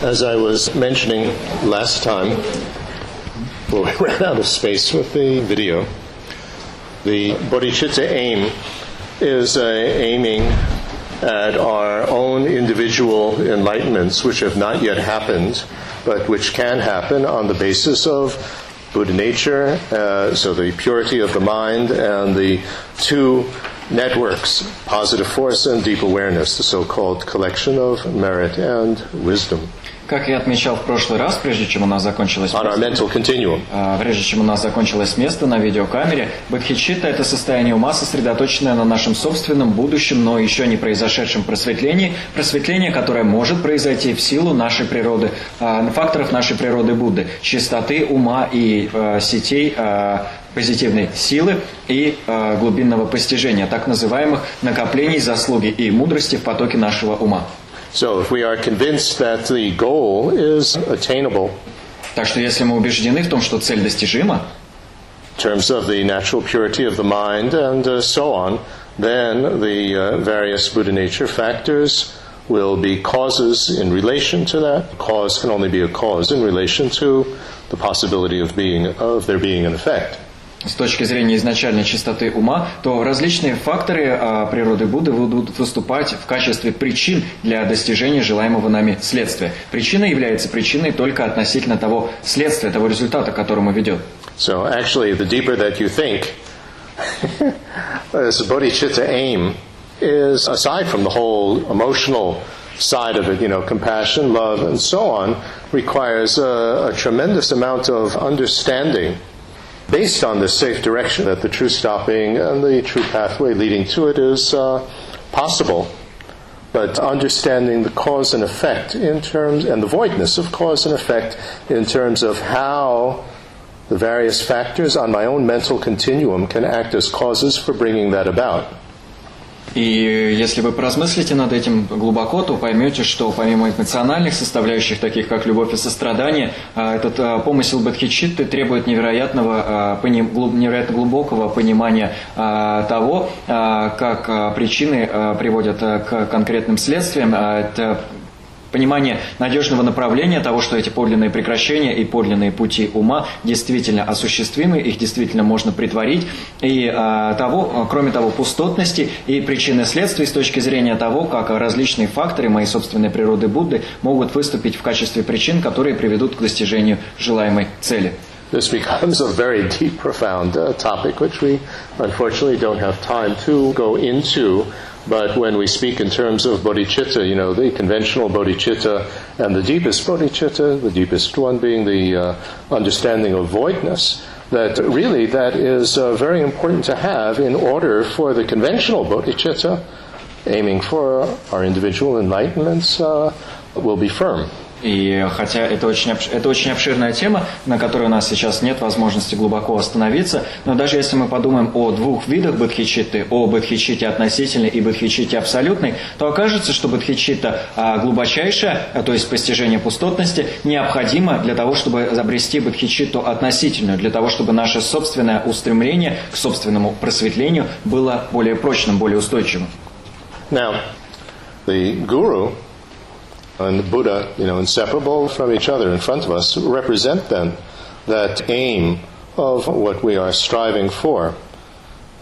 As I was mentioning last time, well, we ran out of space with the video. The bodhicitta aim is uh, aiming at our own individual enlightenments, which have not yet happened, but which can happen on the basis of Buddha nature, uh, so the purity of the mind, and the two networks, positive force and deep awareness, the so-called collection of merit and wisdom. Как я отмечал в прошлый раз, прежде чем у нас закончилось On our mental continuum. Прежде чем у нас закончилось место на видеокамере, бодхичитта – это состояние ума, сосредоточенное на нашем собственном будущем, но еще не произошедшем просветлении, просветление, которое может произойти в силу нашей природы, а, факторов нашей природы Будды, чистоты ума и а, сетей а, позитивной силы и глубинного постижения, так называемых накоплений заслуги и мудрости в потоке нашего ума. So if we are convinced that the goal is attainable Так что если мы убеждены в том, что цель достижима, in terms of the natural purity of the mind and uh, so on, then the uh, various Buddha nature factors will be causes in relation to that. Cause can only be a cause in relation to the possibility of being of there being an effect. С точки зрения изначальной чистоты ума, то различные факторы а, природы Будды будут выступать в качестве причин для достижения желаемого нами следствия. Причина является причиной только относительно того следствия, того результата, к которому ведет. So actually, the deeper that you think, this bodhicitta aim is aside from the whole emotional side of it, you know, compassion, love, and so on, requires a, a tremendous amount of understanding based on this safe direction that the true stopping and the true pathway leading to it is uh, possible. But understanding the cause and effect in terms, and the voidness of cause and effect in terms of how the various factors on my own mental continuum can act as causes for bringing that about. И если вы поразмыслите над этим глубоко, то поймете, что помимо эмоциональных составляющих, таких как любовь и сострадание, а, этот а, помысел Бадхичитты требует невероятного, а, невероятно глубокого понимания того, как причины приводят к конкретным следствиям. Понимание надежного направления того, что эти подлинные прекращения и подлинные пути ума действительно осуществимы, их действительно можно притворить, и а, того, кроме того, пустотности и причины следствий с точки зрения того, как различные факторы моей собственной природы Будды могут выступить в качестве причин, которые приведут к достижению желаемой цели. This becomes a very deep, profound uh, topic, which we unfortunately don't have time to go into. But when we speak in terms of bodhicitta, you know, the conventional bodhicitta and the deepest bodhicitta, the deepest one being the uh, understanding of voidness, that really that is uh, very important to have in order for the conventional bodhicitta, aiming for our individual enlightenments, uh, will be firm. И хотя это очень, это очень обширная тема, на которой у нас сейчас нет возможности глубоко остановиться, но даже если мы подумаем о двух видах бодхичитты, о бодхичитте относительной и бодхичитте абсолютной, то окажется, что бодхичитта а, глубочайшая, а, то есть постижение пустотности, необходимо для того, чтобы обрести бодхичитту относительную, для того, чтобы наше собственное устремление к собственному просветлению было более прочным, более устойчивым. Now, the guru and the Buddha, you know, inseparable from each other in front of us, represent then that aim of what we are striving for.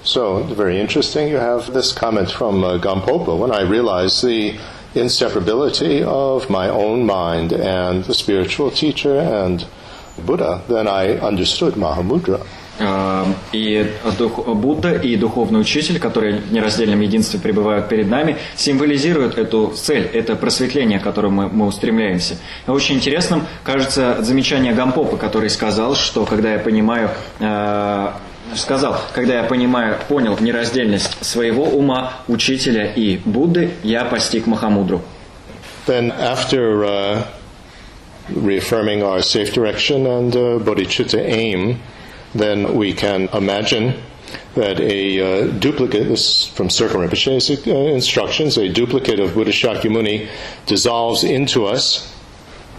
So, very interesting. You have this comment from uh, Gampopa. When I realized the inseparability of my own mind and the spiritual teacher and Buddha, then I understood Mahamudra. Э, И дух- Будда и духовный учитель, которые в нераздельном единстве пребывают перед нами, символизируют эту цель, это просветление, к которому мы, мы устремляемся. Очень интересным кажется замечание Гампопа, который сказал, что когда я понимаю, э, сказал, когда я понимаю, понял нераздельность своего ума, учителя и Будды, я постиг Махамудру. Then, after uh, reaffirming our safe direction and uh, bodhicitta aim, then we can imagine that a uh, duplicate, this is from Circle Rinpoche's uh, instructions, a duplicate of Buddha Shakyamuni dissolves into us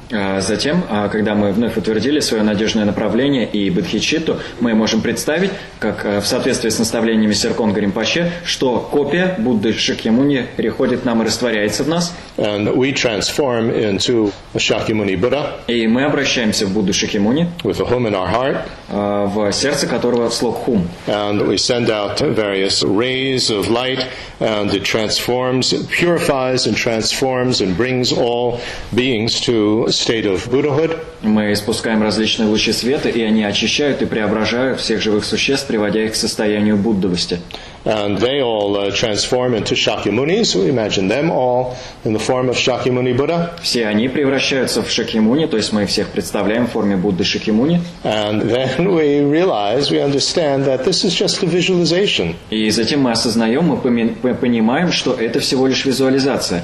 Затем, а, когда мы вновь утвердили свое надежное направление и Бодхичитту, мы можем представить, как а, в соответствии с наставлениями Серконга Римпаче, что копия Будды Шакьямуни переходит нам и растворяется в нас, And we transform into Shakyamuni Buddha и мы обращаемся в Будду Шакьямуни, with a hum in our heart, а, в сердце которого слог хум. and we send out various rays of light, and it transforms, purifies and transforms and brings all beings to state of Buddhahood. Мы испускаем различные лучи света, и они очищают и преображают всех живых существ, приводя их к состоянию буддовости. And they all uh, transform into Shakyamunis. So we imagine them all in the form of Shakyamuni Buddha. Все они превращаются в Шакьямуни, то есть мы всех представляем в форме Будды Шакьямуни. And then we realize, we understand that this is just a visualization. И затем мы осознаем, мы понимаем, что это всего лишь визуализация,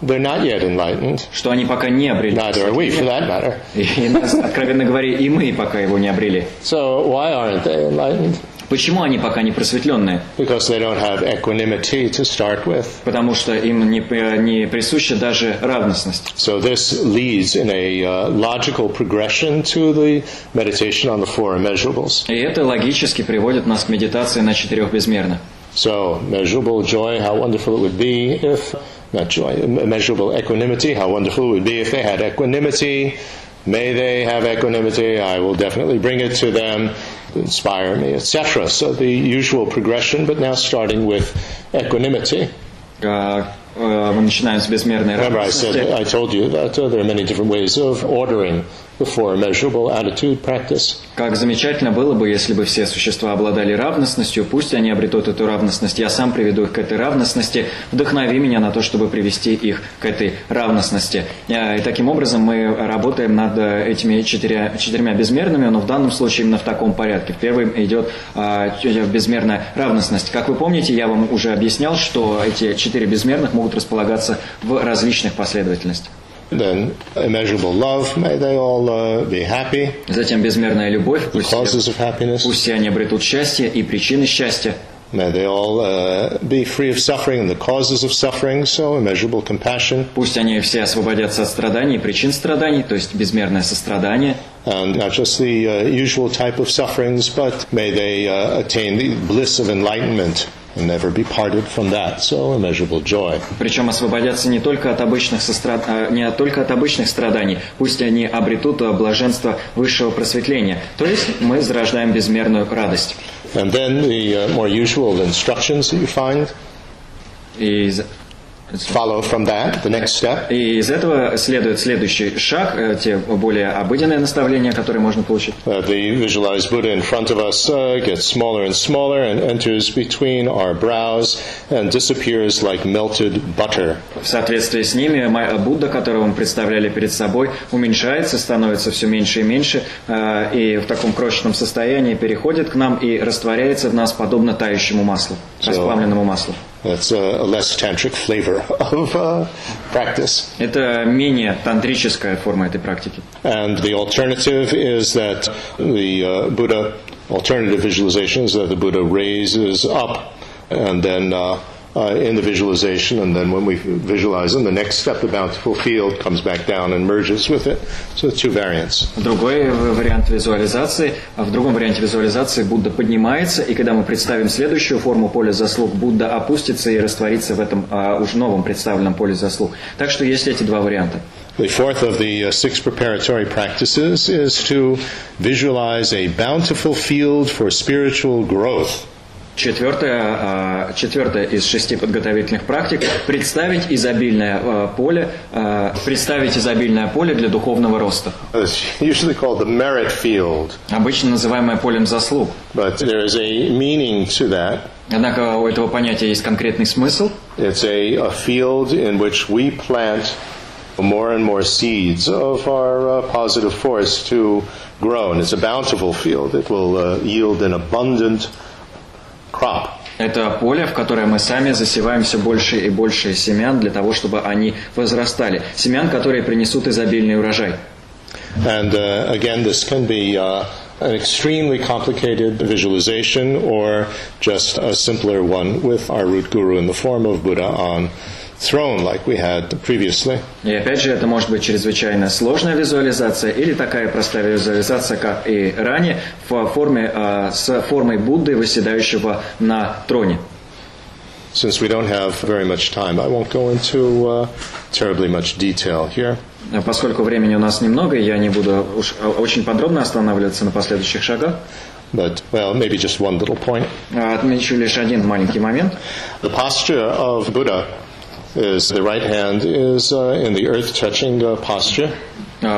They're not yet enlightened. что они пока не обрели. Neither are we, for that matter. И нас, откровенно говоря, и мы пока его не обрели. So why aren't they enlightened? Почему они пока не просветленные? Because they don't have equanimity to start with. Потому что им не, не присуща даже равностность. So this leads in a uh, logical progression to the meditation on the four immeasurables. И это логически приводит нас к медитации на четырех безмерных. So measurable joy, how wonderful it would be if not joy, immeasurable equanimity. How wonderful it would be if they had equanimity. May they have equanimity. I will definitely bring it to them. Inspire me, etc. So the usual progression, but now starting with equanimity. Uh, uh, Remember, I said I told you that uh, there are many different ways of ordering the four immeasurable attitude practice. Как замечательно было бы, если бы все существа обладали равностностью, пусть они обретут эту равностность, я сам приведу их к этой равностности, вдохнови меня на то, чтобы привести их к этой равностности. А, И таким образом мы работаем над э, этими четыря- четырьмя безмерными, но в данном случае именно в таком порядке. Первым идет а, безмерная равностность. Как вы помните, я вам уже объяснял, что эти четыре безмерных могут располагаться в различных последовательностях. Then immeasurable love, may they all uh, be happy, Затем безмерная любовь, пусть, causes of happiness. пусть все они обретут счастье и причины счастья. May they all uh, be free of suffering and the causes of suffering, so immeasurable compassion. Пусть они все освободятся от страданий и причин страданий, то есть безмерное сострадание, And not just the uh, usual type of sufferings, but may they uh, attain the bliss of enlightenment and Never be parted from that, so immeasurable joy. причем освободятся не только от обычных, состра- а, не только от обычных страданий, пусть они обретут блаженство высшего просветления, то есть мы зарождаем безмерную радость. And then the uh, more usual instructions that you find И из, follow from that, the next step. и из этого следует следующий шаг, э, те более обыденные наставления, которые можно получить. Uh, the visualized Buddha in front of us uh, gets smaller and smaller and enters between our brows and disappears like melted butter. В соответствии с ними ма- Будда, которого мы представляли перед собой, уменьшается, становится все меньше и меньше, э, и в таком крошечном состоянии переходит к нам и растворяется в нас подобно тающему маслу, расплавленному маслу. That's a, a less tantric flavor of uh, practice. Это менее тантрическая форма этой практики. And the alternative is that the uh, Buddha, alternative visualization is that the Buddha raises up and then uh, uh, in the visualization, and then when we visualize him, the next step, the bountiful field, comes back down and merges with it. So two variants. Другой э, вариант визуализации, а в другом варианте визуализации Будда поднимается, и когда мы представим следующую форму поля заслуг, Будда опустится и растворится в этом а, уж новом представленном поле заслуг. Так что есть эти два варианта. The fourth of the uh, six preparatory practices is to visualize a bountiful field for spiritual growth. Четвертое, а, четвертое из шести подготовительных практик – представить изобильное а, поле, а, представить изобильное поле для духовного роста, обычно называемое полем заслуг. but there is a meaning to that. Однако у этого понятия есть конкретный смысл. It's a, a field in which we plant more and more seeds of our uh, positive force to grow, and it's a bountiful field. It will uh, yield an abundant crop. Это поле, в которое мы сами засеваем все больше и больше семян для того, чтобы они возрастали. Семян, которые принесут изобильный урожай. And uh, again, this can be uh, an extremely complicated visualization or just a simpler one with our root guru in the form of Buddha on throne like we had previously. И опять же, это может быть чрезвычайно сложная визуализация или такая простая визуализация, как и ранее, в форме, э, с формой Будды, выседающего на троне. Since we don't have very much time, I won't go into uh, terribly much detail here. Поскольку времени у нас немного, я не буду уж очень подробно останавливаться на последующих шагах. But, well, maybe just one little point. Отмечу лишь один маленький момент. The posture of Buddha is the right hand is uh, in the earth touching uh, posture.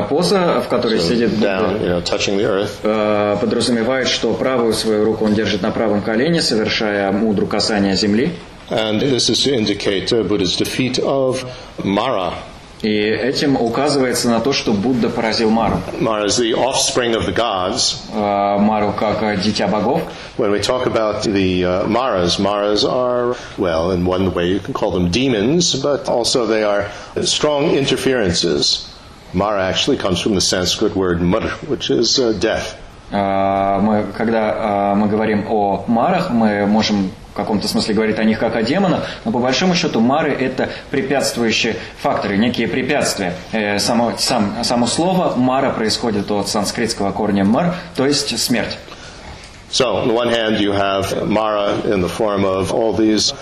Поза, в которой So сидит down, Будда, you know, touching the earth. э, подразумевает, что правую свою руку он держит на правом колене, совершая мудру касание земли. And this is to indicate uh, Buddha's defeat of Mara. И этим указывается на то, что Будда поразил Мару. Mara is the offspring of the gods. Э, Мару как э, дитя богов. When we talk about the uh, Maras, Maras are, well, in one way you can call them demons, but also they are strong interferences. Mara actually comes from the Sanskrit word mur, which is uh, death. Э, Мы, когда э, мы говорим о марах, мы можем каком-то смысле говорить о них как о демонах, но по большому счету мары – это препятствующие факторы, некие препятствия. Э, Само, сам, само слово мара происходит от санскритского корня мар, то есть смерть. So, on the one hand, you have Mara in the form of all these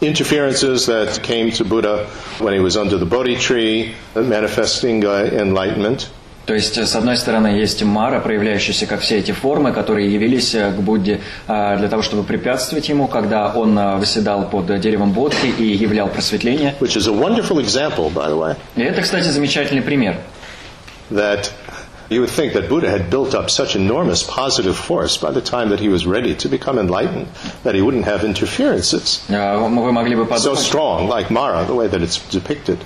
interferences that came to Buddha when he was under the Bodhi tree, manifesting enlightenment. То есть, э, с одной стороны, есть мара, проявляющаяся как все эти формы, которые явились э, к Будде э, для того, чтобы препятствовать ему, когда он восседал под деревом Бодхи и являл просветление. which is a wonderful example, by the way, И это, кстати, замечательный пример. that you would think that Buddha had built up such enormous positive force by the time that he was ready to become enlightened that he wouldn't have interferences Вы могли бы so подумать, strong, like Mara, the way that it's depicted,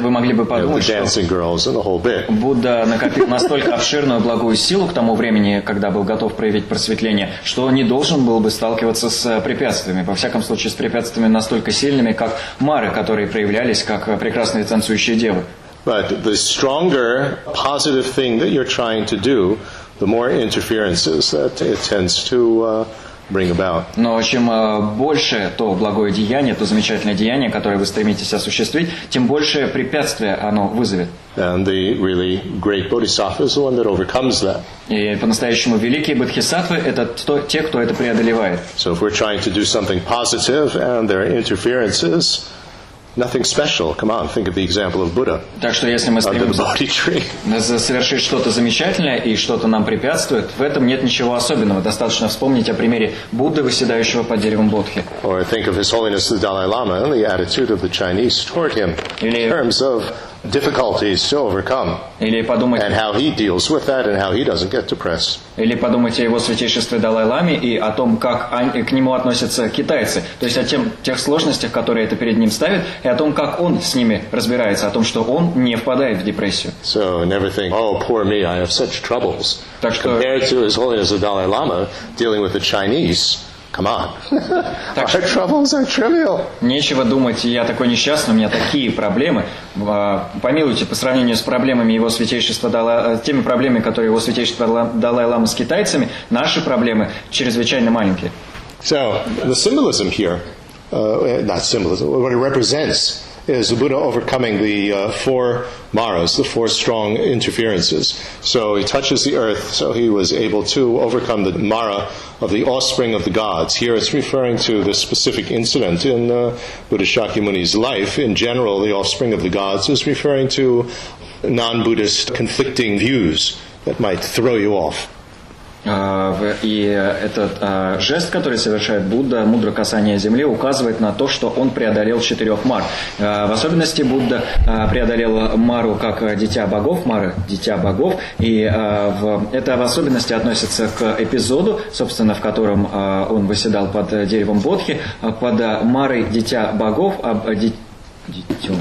вы могли бы the подумать, что dancing girls and the whole bit. Будда накопил настолько обширную благую силу к тому времени, когда был готов проявить просветление, что он не должен был бы сталкиваться с э, препятствиями. Во всяком случае, с препятствиями настолько сильными, как Мары, которые проявлялись как э, прекрасные танцующие девы. But the stronger positive thing that you're trying to do, the more interferences that it tends to uh, bring about. Но чем э, больше то благое деяние, то замечательное деяние, которое вы стремитесь осуществить, тем больше препятствия оно вызовет. And the really great bodhisattva is the one that overcomes that. И по-настоящему великие бодхисаттвы – это то- те, кто это преодолевает. So if we're trying to do something positive and there are interferences, nothing special. Come on, think of the example of Buddha Так что если мы under the стремимся Bodhi tree. За- совершить что-то замечательное и что-то нам препятствует, в этом нет ничего особенного. Достаточно вспомнить о примере Будды, выседающего под деревом Бодхи. Or think of His Holiness the Dalai Lama and the attitude of the Chinese toward him in Или- terms of difficulties to overcome Или подумать, and how he deals with that and how he doesn't get depressed. или подумать о его святейшестве Далай-Ламе и о том, как они- к нему относятся китайцы. То есть о тем, тех сложностях, которые это перед ним ставит, и о том, как он с ними разбирается, о том, что он не впадает в депрессию. So never think, oh, poor me, I have such troubles. Так что- Compared to His Holiness the Dalai Lama dealing with the Chinese, come on. Так Our troubles are trivial. Нечего думать, я такой несчастный, у меня такие проблемы. А, Помилуйте, по сравнению с проблемами его святейшества Дала- э, теми проблемами, которые его святейшество Дала- Далай-Лама с китайцами, наши проблемы чрезвычайно маленькие. So the symbolism here, uh, not symbolism, what it represents is the Buddha overcoming the uh, four maras, the four strong interferences. So he touches the earth, so he was able to overcome the mara of the offspring of the gods. Here it's referring to the specific incident in uh, Buddha Shakyamuni's life. In general, the offspring of the gods is referring to non-Buddhist conflicting views that might throw you off. А, И этот а, жест, который совершает Будда, мудро касание земли, указывает на то, что он преодолел четырех мар. А, В особенности Будда преодолел Мару как дитя богов, Мара – дитя богов, и это в особенности относится к эпизоду, собственно, в котором он выседал под деревом Бодхи, под Марой дитя богов, ди- дитем,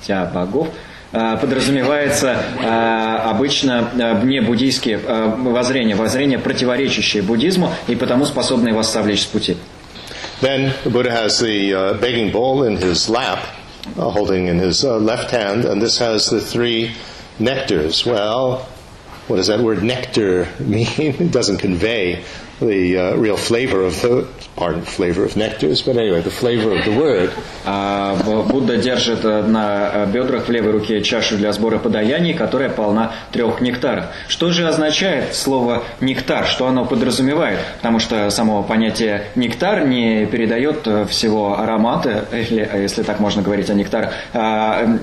дитя богов, подразумевается а, обычно а, не буддийские а, воззрения, воззрения, противоречащие буддизму и потому способные вас совлечь с пути. Then the Buddha has the uh, begging bowl in his lap, uh, holding in his uh, left hand, and this has the three nectars. Well, what does that word nectar mean? It doesn't convey the uh, real flavor of the, pardon, flavor of nectars, but anyway, the flavor of the word. А Будда держит на бедрах в левой руке чашу для сбора подаяний, которая полна трех нектаров. Что же означает слово «нектар»? Что оно подразумевает? Потому что само понятие «нектар» не передает э, всего аромата, или, э, если так можно говорить о нектарах,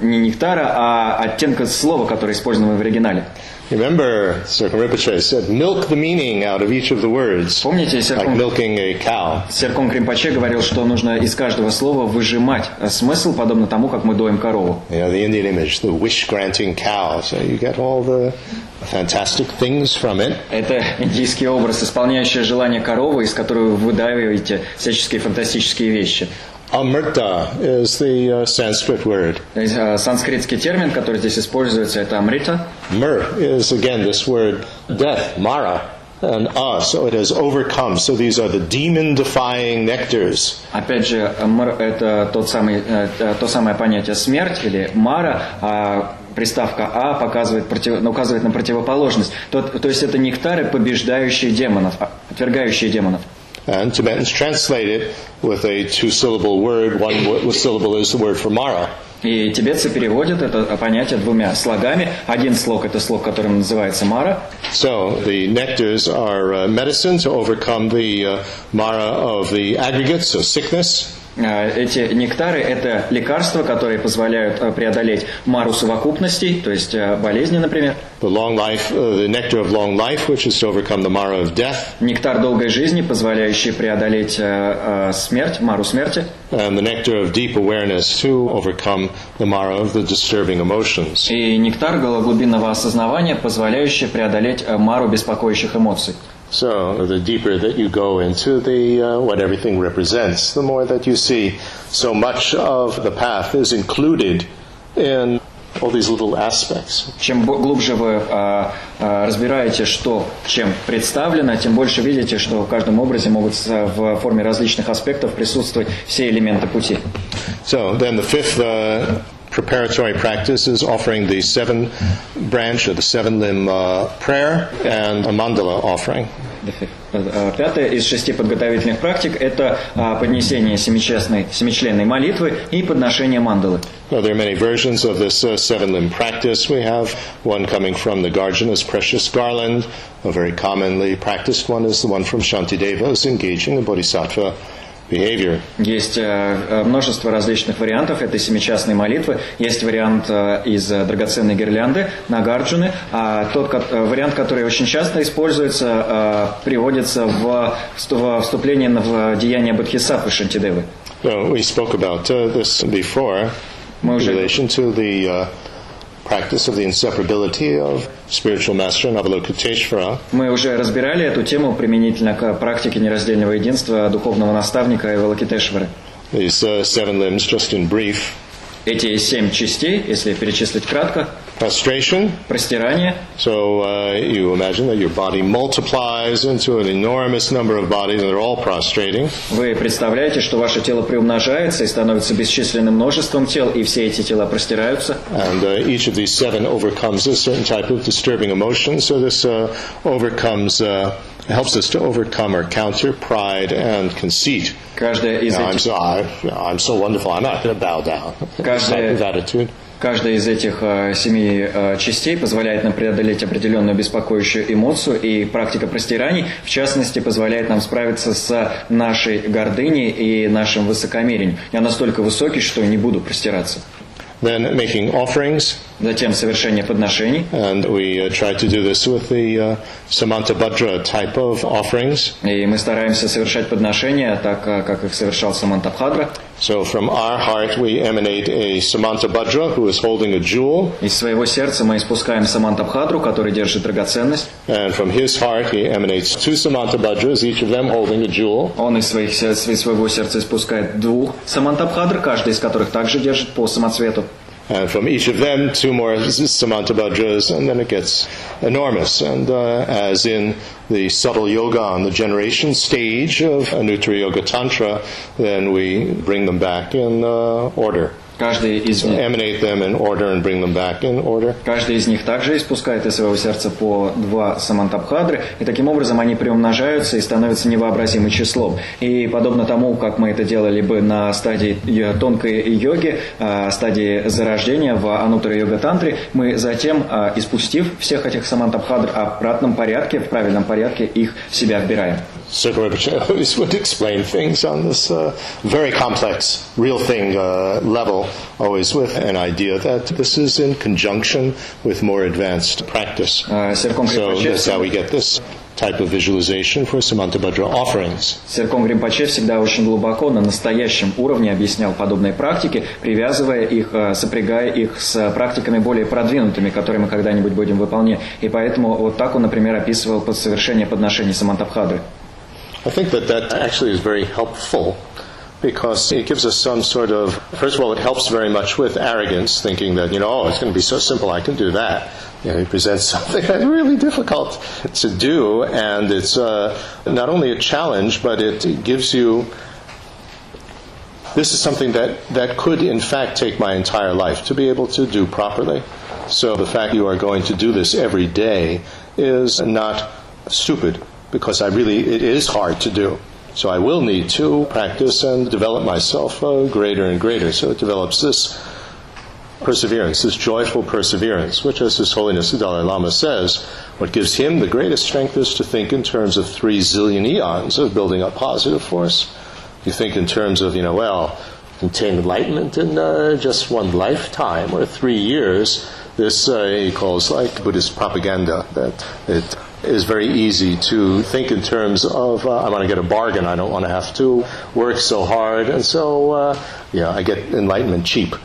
не нектара, а оттенка слова, которое использовано в оригинале. Remember, Rinpoche said, milk the meaning out of each of the words, Помните, like Серком, milking a cow. Серком Кримпаче говорил, что нужно из каждого слова выжимать э, смысл, подобно тому, как мы доим корову. You know, the Indian image, the wish-granting cow. So you get all the fantastic things from it. Это индийский образ, исполняющий желание коровы, из которой вы выдавливаете всяческие фантастические вещи. Amrita is the uh, Sanskrit word. Э, Санскритский термин, который здесь используется, это амрита. Mir is again this word death, Mara, and ah, so it has overcome. So these are the demon-defying nectars. Опять же, это тот самый, э, э, то самое понятие смерть или мара, а приставка «а» показывает, против- указывает на противоположность. То, то есть это нектары, побеждающие демонов, отвергающие демонов. And Tibetans translate it with a two-syllable word. One wo- syllable is the word for Mara. И тибетцы переводят это понятие двумя слогами. Один слог – это слог, которым называется мара, So the nectars are uh, medicine to overcome the uh, Mara of the aggregates, so sickness. А, Эти нектары – это лекарства, которые позволяют э, преодолеть мару совокупностей, то есть э, болезни, например. The long life, the nectar of long life, which is to overcome the Mara of death. Нектар долгой жизни, позволяющий преодолеть э, э, смерть, мару смерти. and the nectar of deep awareness to overcome the mara of the disturbing emotions. И нектар глубинного осознавания, позволяющий преодолеть э, мару беспокоящих эмоций. So the deeper that you go into the uh, what everything represents, the more that you see so much of the path is included in all these little aspects. Чем бо- глубже вы э, э, разбираете, что чем представлено, тем больше видите, что в каждом образе могут с- в форме различных аспектов присутствовать все элементы пути. So then the fifth uh, preparatory practice is offering the seven branch or the seven limb uh, prayer and a mandala offering. Э, Пятое из шести подготовительных практик – это э, поднесение семичастной, семичленной молитвы и подношение мандалы. Well, there are many versions of this uh, seven limb practice. We have one coming from the Garjana's precious garland. A very commonly practiced one is the one from Shantideva's engaging in bodhisattva behavior. Есть э, э, множество различных вариантов этой семичастной молитвы. Есть вариант э, из драгоценной гирлянды Нагарджуны, а тот вариант, который очень часто используется, приводится в, вступление в деяние Бодхисаттвы Шантидевы. We spoke about uh, this before in relation to the uh, practice of the inseparability of spiritual master and Avalokiteshvara. Мы уже разбирали эту тему применительно к практике нераздельного единства духовного наставника Эвалакитешвары. These uh, seven limbs, just in brief. Эти семь частей, если перечислить кратко, Prostration, простирание, So uh, you imagine that your body multiplies into an enormous number of bodies, and they're all prostrating. вы представляете, что ваше тело приумножается и становится бесчисленным множеством тел, и все эти тела простираются. And uh, each of these seven overcomes a certain type of disturbing emotion. So this uh, overcomes, uh, helps us to overcome or counter pride and conceit. Каждая из You know, I'm этих so I, I'm so wonderful. I'm not going to bow down. This type of attitude. Каждая из этих э, семи э, частей позволяет нам преодолеть определенную беспокоящую эмоцию, и практика простираний, в частности, позволяет нам справиться с нашей гордыней и нашим высокомерием. Я настолько высокий, что не буду простираться. Then making offerings, Затем совершение подношений. and we uh, try to do this with the uh, Samantabhadra type of offerings. И мы стараемся совершать подношения так, э, как их совершал Самантабхадра. So from our heart we emanate a Samantabhadra who is holding a jewel, Из своего сердца мы испускаем Самантабхадру, который держит драгоценность. and from his heart he emanates two Samantabhadras, each of them holding a jewel. Он из, своих, из своего сердца испускает двух Самантабхадр, каждый из которых также держит по самоцвету. And from each of them, two more Samantabhadras, and then it gets enormous. And uh, as in the subtle yoga on the generation stage of Anuttara Yoga Tantra, then we bring them back in uh, order. Каждый из них, emanate them in order and bring them back in order. каждый из них также испускает из своего сердца по два самантабхадры, и таким образом они приумножаются и становятся невообразимым числом. И подобно тому, как мы это делали бы на стадии тонкой йоги, а, стадии зарождения в анутара йога тантре, мы затем, а, испустив всех этих самантабхадр, в обратном порядке, в правильном порядке их в себя вбираем. Sukhavipachari always would explain things on this uh, very complex, real thing uh, level, always with an idea that this is in conjunction with more advanced practice. Серком So that's how we get this type of visualization for Samantabhadra offerings. Серком Гримпаче всегда очень глубоко на настоящем уровне объяснял подобные практики, привязывая их, э, сопрягая их с практиками более продвинутыми, которые мы когда-нибудь будем выполнять. И поэтому вот так он, например, описывал под совершение подношений Самантабхадры. I think that that actually is very helpful because it gives us some sort of, first of all, it helps very much with arrogance, thinking that, you know, oh, it's going to be so simple, I can do that. You know, he presents something that's really difficult to do, and it's uh, not only a challenge, but it gives you. This is something that, that could, in fact, take my entire life to be able to do properly. So the fact you are going to do this every day is not stupid because I really, it is hard to do. So I will need to practice and develop myself uh, greater and greater. So it develops this perseverance, this joyful perseverance, which, as His Holiness the Dalai Lama says, what gives him the greatest strength is to think in terms of three zillion eons of building up positive force. You think in terms of, you know, well, contain enlightenment in uh, just one lifetime or three years. This uh, he calls like Buddhist propaganda. That it is very easy to think in terms of uh, I want to get a bargain. I don't want to have to work so hard, and so uh, yeah, I get enlightenment cheap.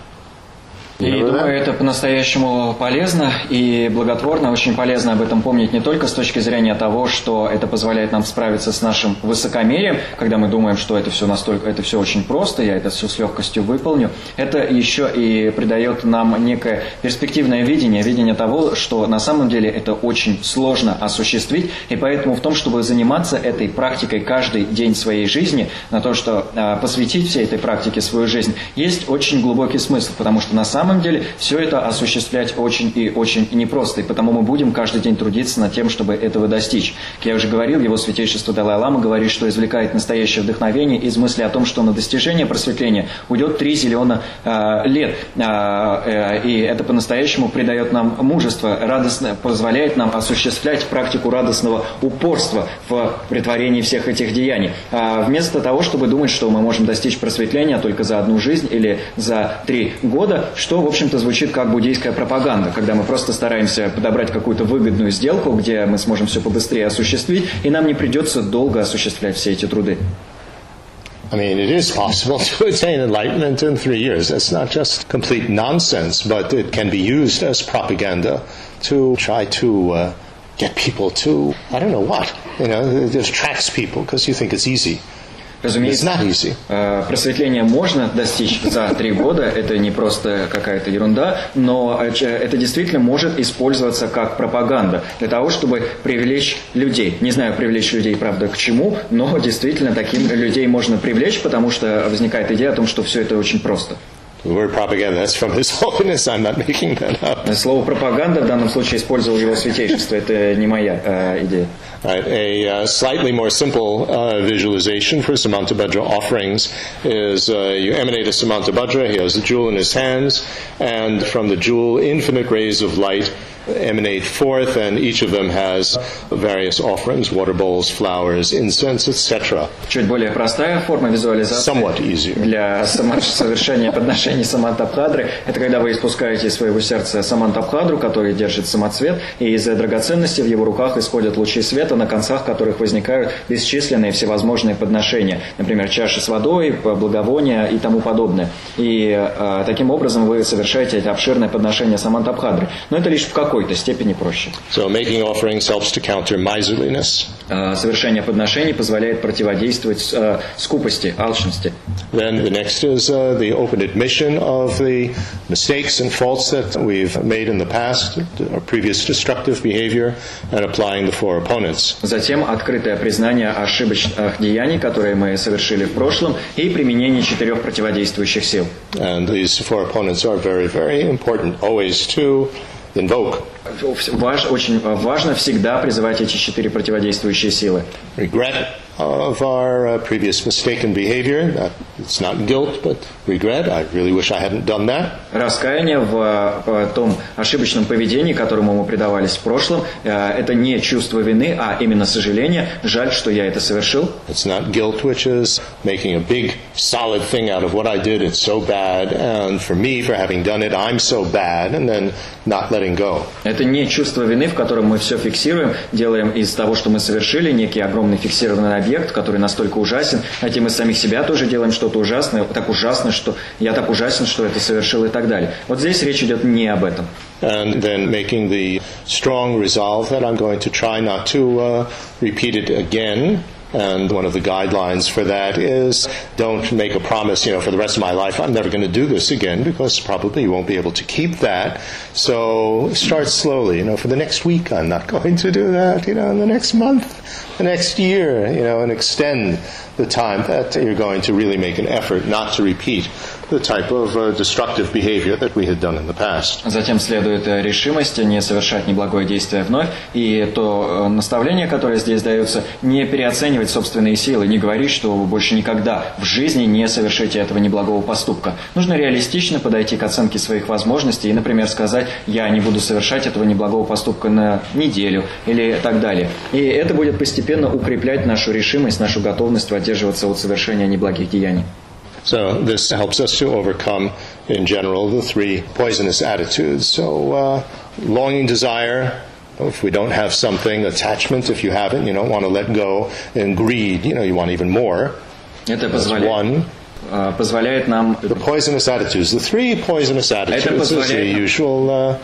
И Remember думаю, that? это по-настоящему полезно и благотворно. Очень полезно об этом помнить не только с точки зрения того, что это позволяет нам справиться с нашим высокомерием, когда мы думаем, что это все настолько, это все очень просто, я это все с легкостью выполню. Это еще и придает нам некое перспективное видение, видение того, что на самом деле это очень сложно осуществить. И поэтому в том, чтобы заниматься этой практикой каждый день своей жизни, на то, что а, посвятить всей этой практике свою жизнь, есть очень глубокий смысл, потому что на самом деле все это осуществлять очень и очень непросто, и потому мы будем каждый день трудиться над тем, чтобы этого достичь. Как я уже говорил, его святейшество Далай-Лама говорит, что извлекает настоящее вдохновение из мысли о том, что на достижение просветления уйдет 3 зелена э, лет, А, э, и это по-настоящему придает нам мужество, радостно позволяет нам осуществлять практику радостного упорства в притворении всех этих деяний. А вместо того, чтобы думать, что мы можем достичь просветления только за одну жизнь или за три года, что, в общем-то, звучит как буддийская пропаганда, когда мы просто стараемся подобрать какую-то выгодную сделку, где мы сможем все побыстрее осуществить, и нам не придется долго осуществлять все эти труды. I mean, it is possible to attain enlightenment in three years. That's not just complete nonsense, but it can be used as propaganda to try to uh, get people to, I don't know what, you know, it attracts people because you think it's easy. Разумеется. Э, Просветление можно достичь за три года, это не просто какая-то ерунда, но это действительно может использоваться как пропаганда для того, чтобы привлечь людей. Не знаю, привлечь людей, правда, к чему, но действительно таким людей можно привлечь, потому что возникает идея о том, что все это очень просто. The word propaganda, that's from His Holiness. I'm not making that up. Слово пропаганда в данном случае использовал его святейшество, это не моя э, идея. Right. A uh, slightly more simple uh, visualization for Samantabhadra offerings is uh, you emanate a Samantabhadra, he has a jewel in his hands, and from the jewel, infinite rays of light emanate forth, and each of them has various offerings water bowls, flowers, incense, etc. Чуть более простая форма визуализации. Somewhat easier. для совершения подношений самантабхадры, это когда вы испускаете из своего сердца самантабхадру, который держит самоцвет, и из драгоценности в его руках исходят лучи света, на концах которых возникают бесчисленные всевозможные подношения, например, чаши с водой, благовония и тому подобное. И э, таким образом вы совершаете это обширное подношение самантабхадры. Но это лишь в какой какой-то степени проще. So making offerings helps to counter miserliness. А, Совершение подношений позволяет противодействовать э, скупости, алчности. Then the next is uh, the open admission of the mistakes and faults that we've made in the past, our previous destructive behavior, and applying the four opponents. Затем открытое признание ошибочных деяний, которые мы совершили в прошлом, и применение четырех противодействующих сил. And these four opponents are very, very important always to invoke Важ- очень важно всегда призывать эти четыре противодействующие силы. regret of our uh, previous mistaken behavior. That, it's not guilt, but regret. I really wish I hadn't done that. Раскаяние в э, том ошибочном поведении, которому мы предавались в прошлом, э, это не чувство вины, а именно сожаление. Жаль, что я это совершил. It's not guilt, which is making a big solid thing out of what I did. It's so bad, and for me, for having done it, I'm so bad, and then not letting go. Это не чувство вины, в котором мы все фиксируем, делаем из того, что мы совершили, некий огромный фиксированный объект, который настолько ужасен, тем из самих себя тоже делаем что-то ужасное, так ужасно, что я так ужасен, что это совершил и так далее. Вот здесь речь идет не об этом. And then making the strong resolve that I'm going to try not to uh, repeat it again. And one of the guidelines for that is don't make a promise, you know, for the rest of my life, I'm never going to do this again because probably you won't be able to keep that. So start slowly, you know, for the next week, I'm not going to do that, you know, in the next month, the next year, you know, and extend the time that you're going to really make an effort not to repeat the type of uh, destructive behavior that we had done in the past. Затем следует э, решимость не совершать неблагое действие вновь. И то э, наставление, которое здесь дается, не переоценивать собственные силы, не говорить, что вы больше никогда в жизни не совершите этого неблагого поступка. Нужно реалистично подойти к оценке своих возможностей и, например, сказать, я не буду совершать этого неблагого поступка на неделю или так далее. И это будет постепенно укреплять нашу решимость, нашу готовность воздерживаться от совершения неблагих деяний. So this helps us to overcome, in general, the three poisonous attitudes. So uh, longing, desire. If we don't have something, attachment. If you have it, you don't want to let go, and greed. You know, you want even more. Это That's позволяет, one. э, позволяет нам The poisonous attitudes. The three poisonous attitudes the позволяет- usual uh,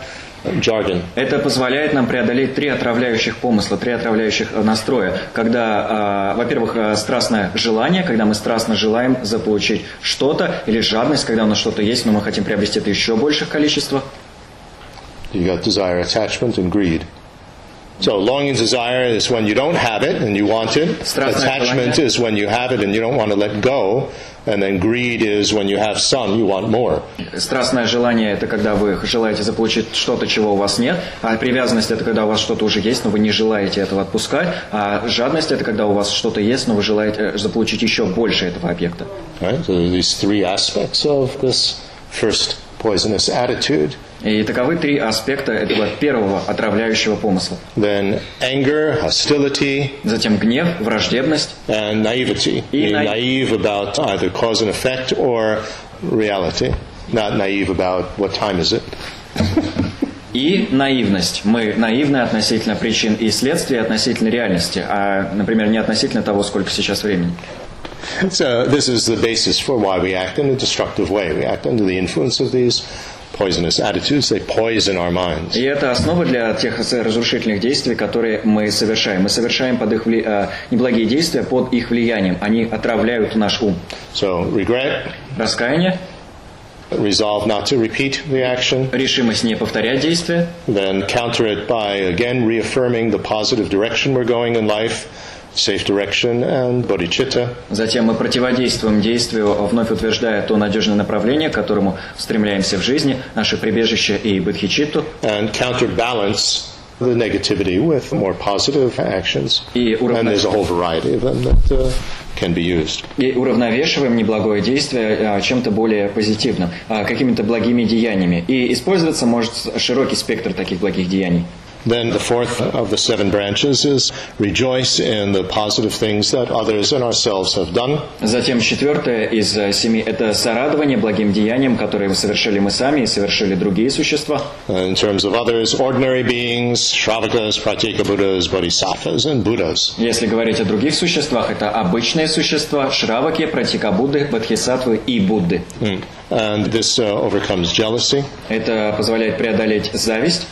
jargon. Это позволяет нам преодолеть три отравляющих помысла, три отравляющих э, настроя. Когда, э, во-первых, э, страстное желание, когда мы страстно желаем заполучить что-то, или жадность, когда у нас что-то есть, но мы хотим приобрести это еще больших количествах. You got desire, attachment, and greed. So longing, desire is when you don't have it and you want it. Страстное Attachment желание. is when you have it and you don't want to let go. And then greed is when you have some, you want more. Страстное желание – это когда вы желаете заполучить что-то, чего у вас нет. А привязанность – это когда у вас что-то уже есть, но вы не желаете этого отпускать. А жадность – это когда у вас что-то есть, но вы желаете э, заполучить еще больше этого объекта. Right? So these three aspects of this first poisonous attitude. И таковы три аспекта этого первого отравляющего помысла. Then anger, hostility, Затем гнев, враждебность and naivety. И Being naive about either cause and effect or reality. Not naive about what time is it. И наивность. Мы наивны относительно причин и следствий, относительно реальности, а, например, не относительно того, сколько сейчас времени. So this is the basis for why we act in a destructive way. We act under the influence of these poisonous attitudes. They poison our minds. И это основа для тех разрушительных действий, которые мы совершаем. Мы совершаем под их вли- э, неблагие действия под их влиянием. Они отравляют наш ум. So regret, Раскаяние, resolve not to repeat the action, решимость не повторять действия, then counter it by again reaffirming the positive direction we're going in life, safe direction and bodhicitta. Затем мы противодействуем действию, вновь утверждая то надежное направление, к которому стремляемся в жизни, наше прибежище и бодхичитту, and counterbalance the negativity with more positive actions. И And there's a whole variety of them that uh, can be used. и уравновешиваем неблагое действие а, чем-то более позитивным, а, какими-то благими деяниями. И использоваться может широкий спектр таких благих деяний. Then the fourth of the seven branches is rejoice in the positive things that others and ourselves have done. Затем четвертое из э, семи – это сорадование благим деяниям, которые совершили мы сами и совершили другие существа. In terms of others, ordinary beings, Shravakas, Pratyeka Buddhas, Bodhisattvas, and Buddhas. Если говорить о других существах, это обычные существа, шраваки, пратикабудды, бодхисаттвы и Будды. Mm. And this uh, overcomes jealousy. Это позволяет преодолеть зависть,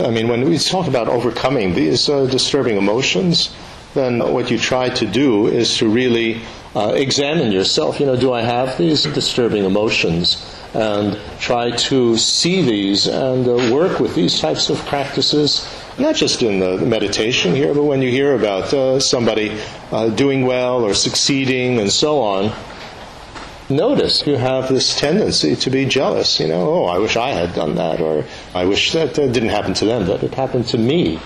I mean, when we talk about overcoming these uh, disturbing emotions, then what you try to do is to really uh, examine yourself. You know, do I have these disturbing emotions? And try to see these and uh, work with these types of practices, not just in the meditation here, but when you hear about uh, somebody uh, doing well or succeeding and so on, notice you have this tendency to be jealous. You know, oh, I wish I had done that, or I wish that, that didn't happen to them, but it happened to me,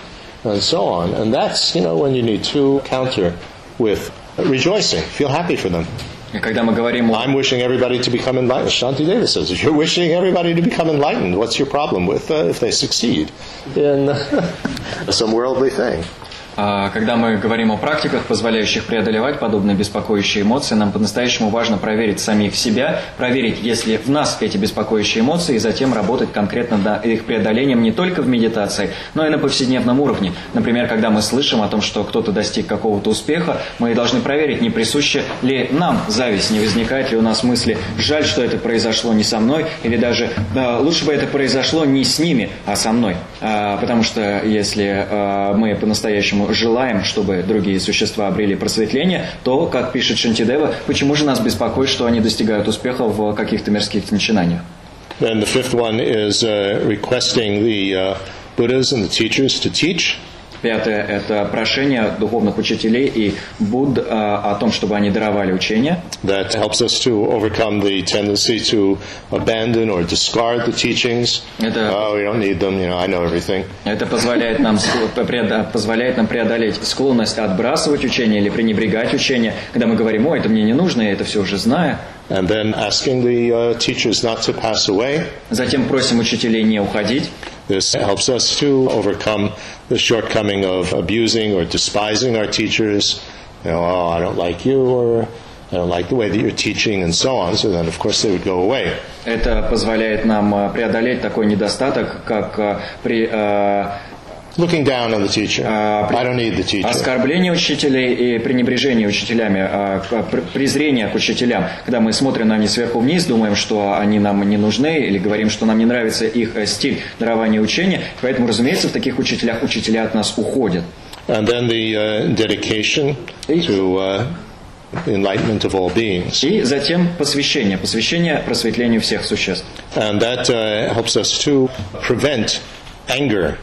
and so on. And that's, you know, when you need to counter with rejoicing, feel happy for them. И когда мы говорим о... I'm wishing everybody to become enlightened. Shanti Deva says, if you're wishing everybody to become enlightened, what's your problem with uh, if they succeed in some worldly thing? А, Когда мы говорим о практиках, позволяющих преодолевать подобные беспокоящие эмоции, нам по-настоящему важно проверить самих себя, проверить, есть ли в нас эти беспокоящие эмоции, и затем работать конкретно над их преодолением не только в медитации, но и на повседневном уровне. Например, когда мы слышим о том, что кто-то достиг какого-то успеха, мы должны проверить, не присуща ли нам зависть, не возникает ли у нас мысли «жаль, что это произошло не со мной», или даже «Да, «лучше бы это произошло не с ними, а со мной». А, Потому что если а, мы по-настоящему желаем, чтобы другие существа обрели просветление, то, как пишет Шантидева, почему же нас беспокоит, что они достигают успеха в каких-то мирских начинаниях? Then the fifth one is uh, requesting the uh, Buddhas and the teachers to teach. Пятое – это прошение духовных учителей и Будд а, о том, чтобы они даровали учения. That helps us to overcome the tendency to abandon or discard the teachings. Это- Oh, we don't need them. You know, I know everything. Это позволяет нам, преодо- позволяет нам преодолеть склонность отбрасывать учения или пренебрегать учения, когда мы говорим, о, это мне не нужно, я это все уже знаю. And then asking the uh, teachers not to pass away. Затем просим учителей не уходить. This helps us to overcome the shortcoming of abusing or despising our teachers. You know, oh, I don't like you, or I don't like the way that you're teaching, and so on. So then, of course, they would go away. Это позволяет нам а, преодолеть такой недостаток, как а, при а, Looking down on the teacher. А, I don't need the teacher. оскорбление учителей и пренебрежение учителями, а, презрение к учителям, когда мы смотрим на них сверху вниз, думаем, что они нам не нужны, или говорим, что нам не нравится их э, стиль дарования учения, поэтому, разумеется, в таких учителях учителя от нас уходят. And then the uh, dedication to uh, enlightenment of all beings. И затем посвящение, посвящение просветлению всех существ. And that uh, helps us to prevent anger.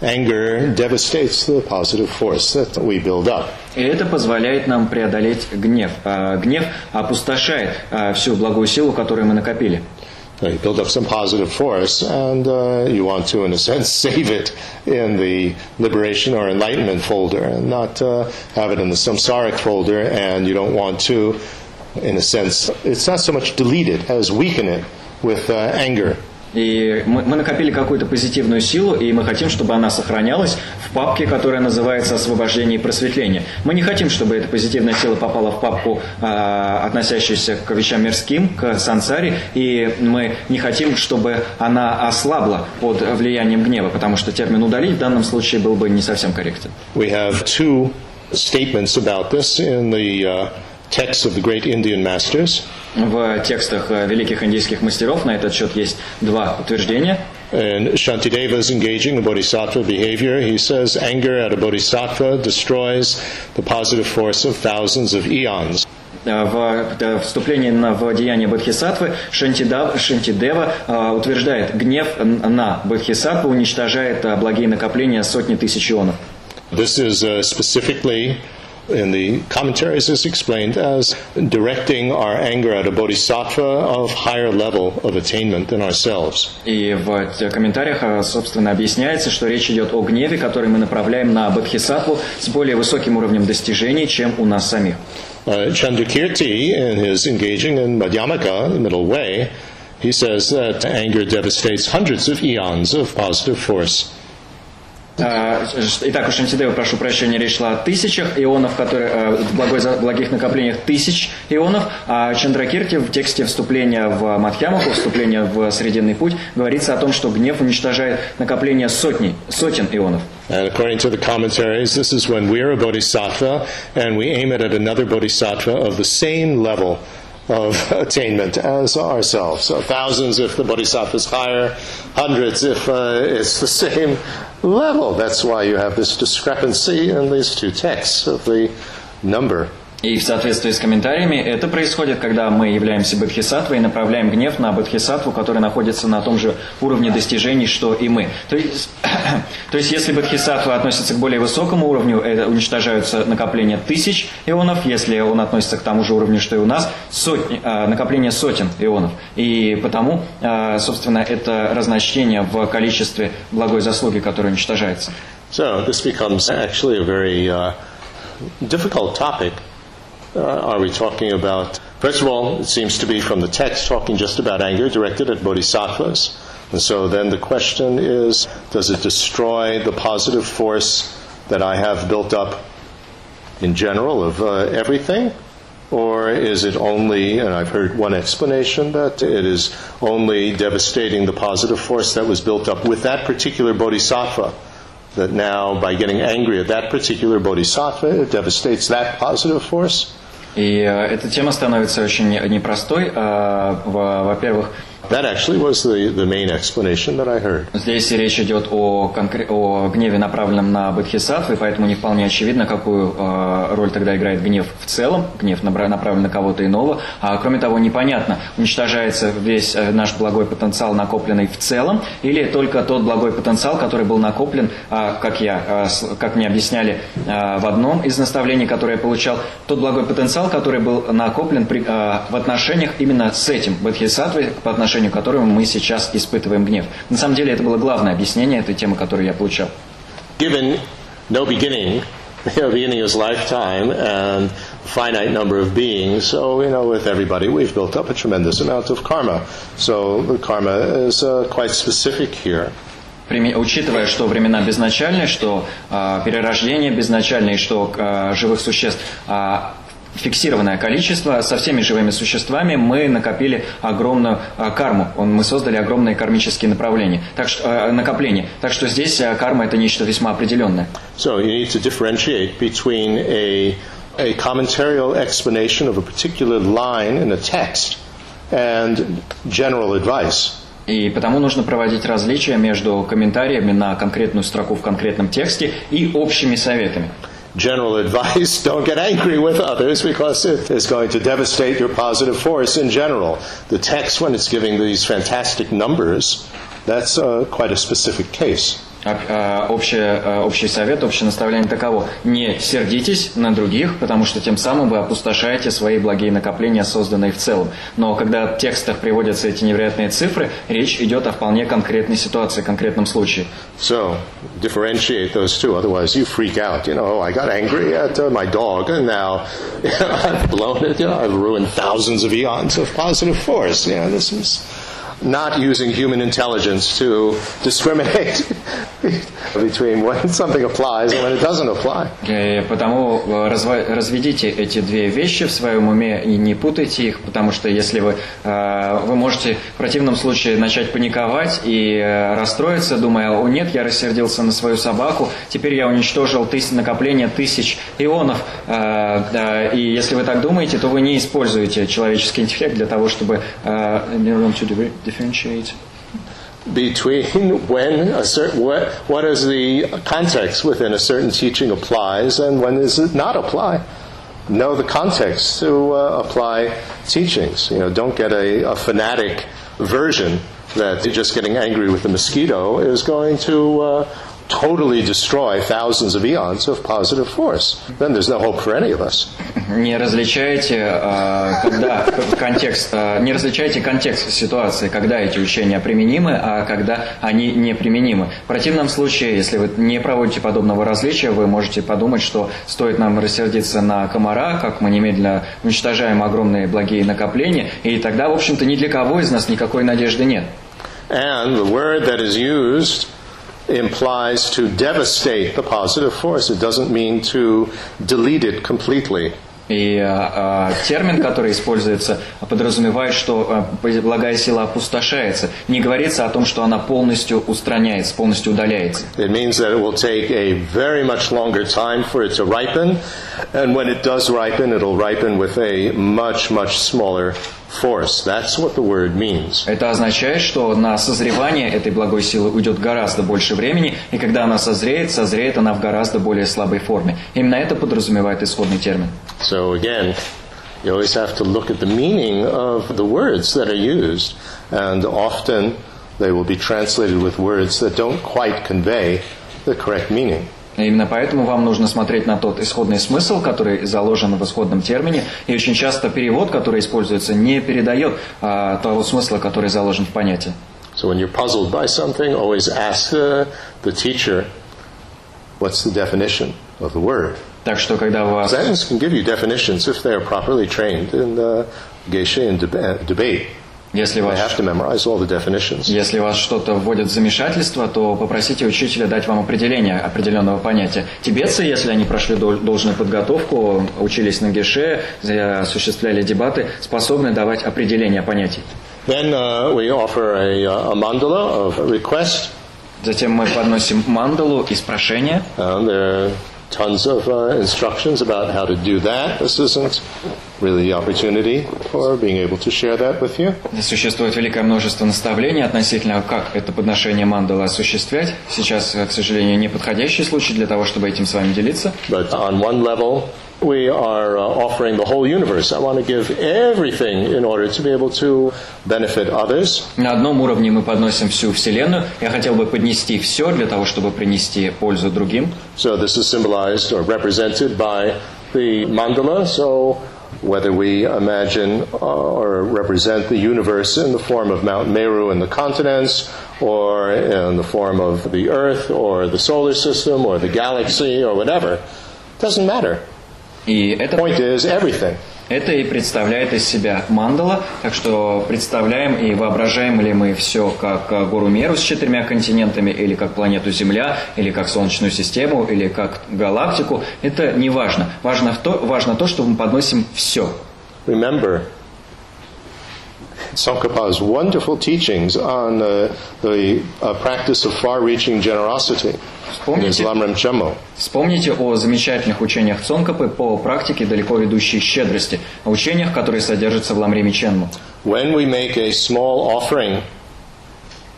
Anger devastates the positive force that we build up. И это позволяет нам преодолеть гнев. А Гнев опустошает а, всю благую силу, которую мы накопили. So you build up some positive force, and uh, you want to, in a sense, save it in the liberation or enlightenment folder, and not uh, have it in the samsaric folder. And you don't want to, in a sense, it's not so much delete it as weaken it with uh, anger. И мы, мы накопили какую-то позитивную силу, и мы хотим, чтобы она сохранялась в папке, которая называется «Освобождение и просветление». Мы не хотим, чтобы эта позитивная сила попала в папку, а, относящуюся к вещам мирским, к сансаре, и мы не хотим, чтобы она ослабла под влиянием гнева, потому что термин «удалить» в данном случае был бы не совсем корректен. We have two statements about this in the uh, texts of the great Indian masters. В текстах э, великих индийских мастеров на этот счет есть два утверждения. And Shantideva is engaging in bodhisattva behavior. He says anger at a bodhisattva destroys the positive force of thousands of eons. Э, В э, вступлении на, в деяние Бодхисаттвы Шантидав- Шантидева утверждает, гнев на Бодхисаттву уничтожает благие накопления сотни тысяч ионов. This is specifically in the commentaries is explained as directing our anger at a bodhisattva of higher level of attainment than ourselves. И в т- комментариях, э, собственно, объясняется, что речь идет о гневе, который мы направляем на Бодхисаттву с более высоким уровнем достижений, чем у нас самих. Uh, Chandrakirti, in his engaging in Madhyamaka, the middle way, he says that anger devastates hundreds of eons of positive force. А, Итак, у Шантидева, прошу прощения, речь шла о тысячах ионов, которые, в благой, благих накоплениях тысяч ионов, а Чандракирти в тексте вступления в Мадхьямаху, вступления в Срединный путь, говорится о том, что гнев уничтожает накопление сотни, сотен ионов. And according to the commentaries, this is when we're a bodhisattva and we aim it at another bodhisattva of the same level of attainment as ourselves. So thousands if the bodhisattva is higher, hundreds if uh, it's the same level. That's why you have this discrepancy in these two texts of the number. И в соответствии с комментариями это происходит, когда мы являемся бодхисаттвой и направляем гнев на бодхисаттву, который находится на том же уровне достижений, что и мы. То есть, то есть если бодхисаттва относится к более высокому уровню, это уничтожаются накопления тысяч ионов, если он относится к тому же уровню, что и у нас, сотни, а, накопление сотен ионов. И потому, а, собственно, это разночтение в количестве благой заслуги, которая уничтожается. So this becomes actually a very uh, difficult topic. Uh, are we talking about? First of all, it seems to be from the text talking just about anger directed at bodhisattvas. And so then the question is does it destroy the positive force that I have built up in general of uh, everything? Or is it only, and I've heard one explanation, that it is only devastating the positive force that was built up with that particular bodhisattva? That now, by getting angry at that particular bodhisattva, it devastates that positive force? И э, эта тема становится очень непростой. Э, во-первых, That actually was the, the main explanation that I heard. Здесь речь идет о, конкре- о гневе, направленном на Бодхисаттвы, поэтому не вполне очевидно, какую э, роль тогда играет гнев в целом, гнев направлен на кого-то иного. А кроме того, непонятно, уничтожается весь э, наш благой потенциал, накопленный в целом, или только тот благой потенциал, который был накоплен, э, как я, э, как мне объясняли э, в одном из наставлений, которое я получал, тот благой потенциал, который был накоплен при, э, в отношениях именно с этим Бодхисаттвой по отношению отношению к которому мы сейчас испытываем гнев. На самом деле это было главное объяснение этой темы, которую я получал. Given no beginning, know, beginning is lifetime and finite number of beings. So, you know, with everybody, we've built up a tremendous amount of karma. So the karma is uh, quite specific here. Учитывая, что времена безначальные, что э, перерождение безначальное, что э, живых существ э, фиксированное количество. Со всеми живыми существами мы накопили огромную а, карму. Мы создали огромные кармические направления, так что, а, накопления. Так что здесь а, карма это нечто весьма определенное. So you need to differentiate between a, a commentarial explanation of a particular line in a text and general advice. И потому нужно проводить различия между комментариями на конкретную строку в конкретном тексте и общими советами general advice don't get angry with others because it is going to devastate your positive force in general. The text, when it's giving these fantastic numbers, that's uh, quite a specific case. Общее, общий совет, общее наставление таково. Не сердитесь на других, потому что тем самым вы опустошаете свои благие накопления, созданные в целом. Но когда в текстах приводятся эти невероятные цифры, речь идет о вполне конкретной ситуации, конкретном случае. So, differentiate those two, otherwise you freak out. You know, I got angry at uh, my dog, and now I've blown it. You know, I've ruined thousands of eons of positive force. You know, this is not using human intelligence to discriminate between when something applies and when it doesn't apply. Потому разведите эти две вещи в своем уме и не путайте их, потому что если вы, вы можете в противном случае начать паниковать и расстроиться, думая, о нет, я рассердился на свою собаку, теперь я уничтожил тысяч, накопление тысяч ионов, и если вы так думаете, то вы не используете человеческий интеллект для того, чтобы differentiate between when a certain what what is the context within a certain teaching applies and when does it not apply. Know the context to uh, apply teachings. You know, don't get a, a fanatic version that just getting angry with the mosquito is going to uh, totally destroy thousands of eons of positive force. Then there's no hope for any of us. Не различаете, когда контекст, не различаете контекст ситуации, когда эти учения применимы, а когда они не применимы. В противном случае, если вы не проводите подобного различия, вы можете подумать, что стоит нам рассердиться на комара, как мы немедленно уничтожаем огромные благие накопления, и тогда, в общем-то, ни для кого из нас никакой надежды нет. And the word that is used implies to devastate the positive force. It doesn't mean to delete it completely. И а, а, термин, который используется, подразумевает, что а, благая сила опустошается. Не говорится о том, что она полностью устраняется, полностью удаляется. It means that it will take a very much longer time for it to ripen, and when it does ripen, it'll ripen with a much, much smaller force. That's what the word means. Это означает, что на созревание этой благой силы уйдет гораздо больше времени, и когда она созреет, созреет она в гораздо более слабой форме. Именно это подразумевает исходный термин. So again, you always have to look at the meaning of the words that are used, and often they will be translated with words that don't quite convey the correct meaning. И именно поэтому вам нужно смотреть на тот исходный смысл, который заложен в исходном термине. И очень часто перевод, который используется, не передает а, того смысла, который заложен в понятии. So when you're puzzled by something, always ask the, the teacher, what's the definition of the word? Так что, когда вас... Sentence can give you definitions if they are properly trained in the Geshe and debate. Если вас, если вас что-то вводит в замешательство, то попросите учителя дать вам определение определенного понятия. Тибетцы, если они прошли дол- должную подготовку, учились на геше, осуществляли дебаты, способны давать определение понятий. Then uh, we offer a, uh, a mandala of request. Затем мы подносим мандалу из прошения. Are tons of uh, instructions about how to do that. This isn't really the opportunity for being able to share that with you. Существует великое множество наставлений относительно, как это подношение мандалы осуществлять. Сейчас, к сожалению, не подходящий случай для того, чтобы этим с вами делиться. But on one level, we are uh, offering the whole universe. I want to give everything in order to be able to benefit others. На одном уровне мы подносим всю Вселенную. Я хотел бы поднести все для того, чтобы принести пользу другим. So this is symbolized or represented by the mandala. So whether we imagine uh, or represent the universe in the form of Mount Meru and the continents, or in the form of the Earth, or the solar system, or the galaxy, or whatever, doesn't matter. И это, Point is everything. это и представляет из себя мандала. Так что представляем и воображаем ли мы все как э, гору Меру с четырьмя континентами, или как планету Земля, или как Солнечную систему, или как галактику. Это не важно. Важно то, важно то что мы подносим все. Remember, Tsongkhapa's wonderful teachings on uh, the uh, practice of far-reaching generosity in Вспомните, Islam Ramchamo. вспомните о замечательных учениях Цонкапы по практике далеко ведущей щедрости, о учениях, которые содержатся в Ламреме Ченму. When we make a small offering,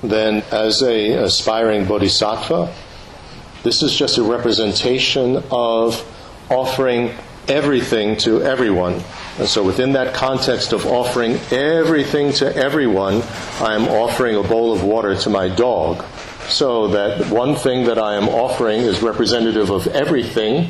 then as a aspiring bodhisattva, this is just a representation of offering everything to everyone. And so within that context of offering everything to everyone, I am offering a bowl of water to my dog. So that one thing that I am offering is representative of everything,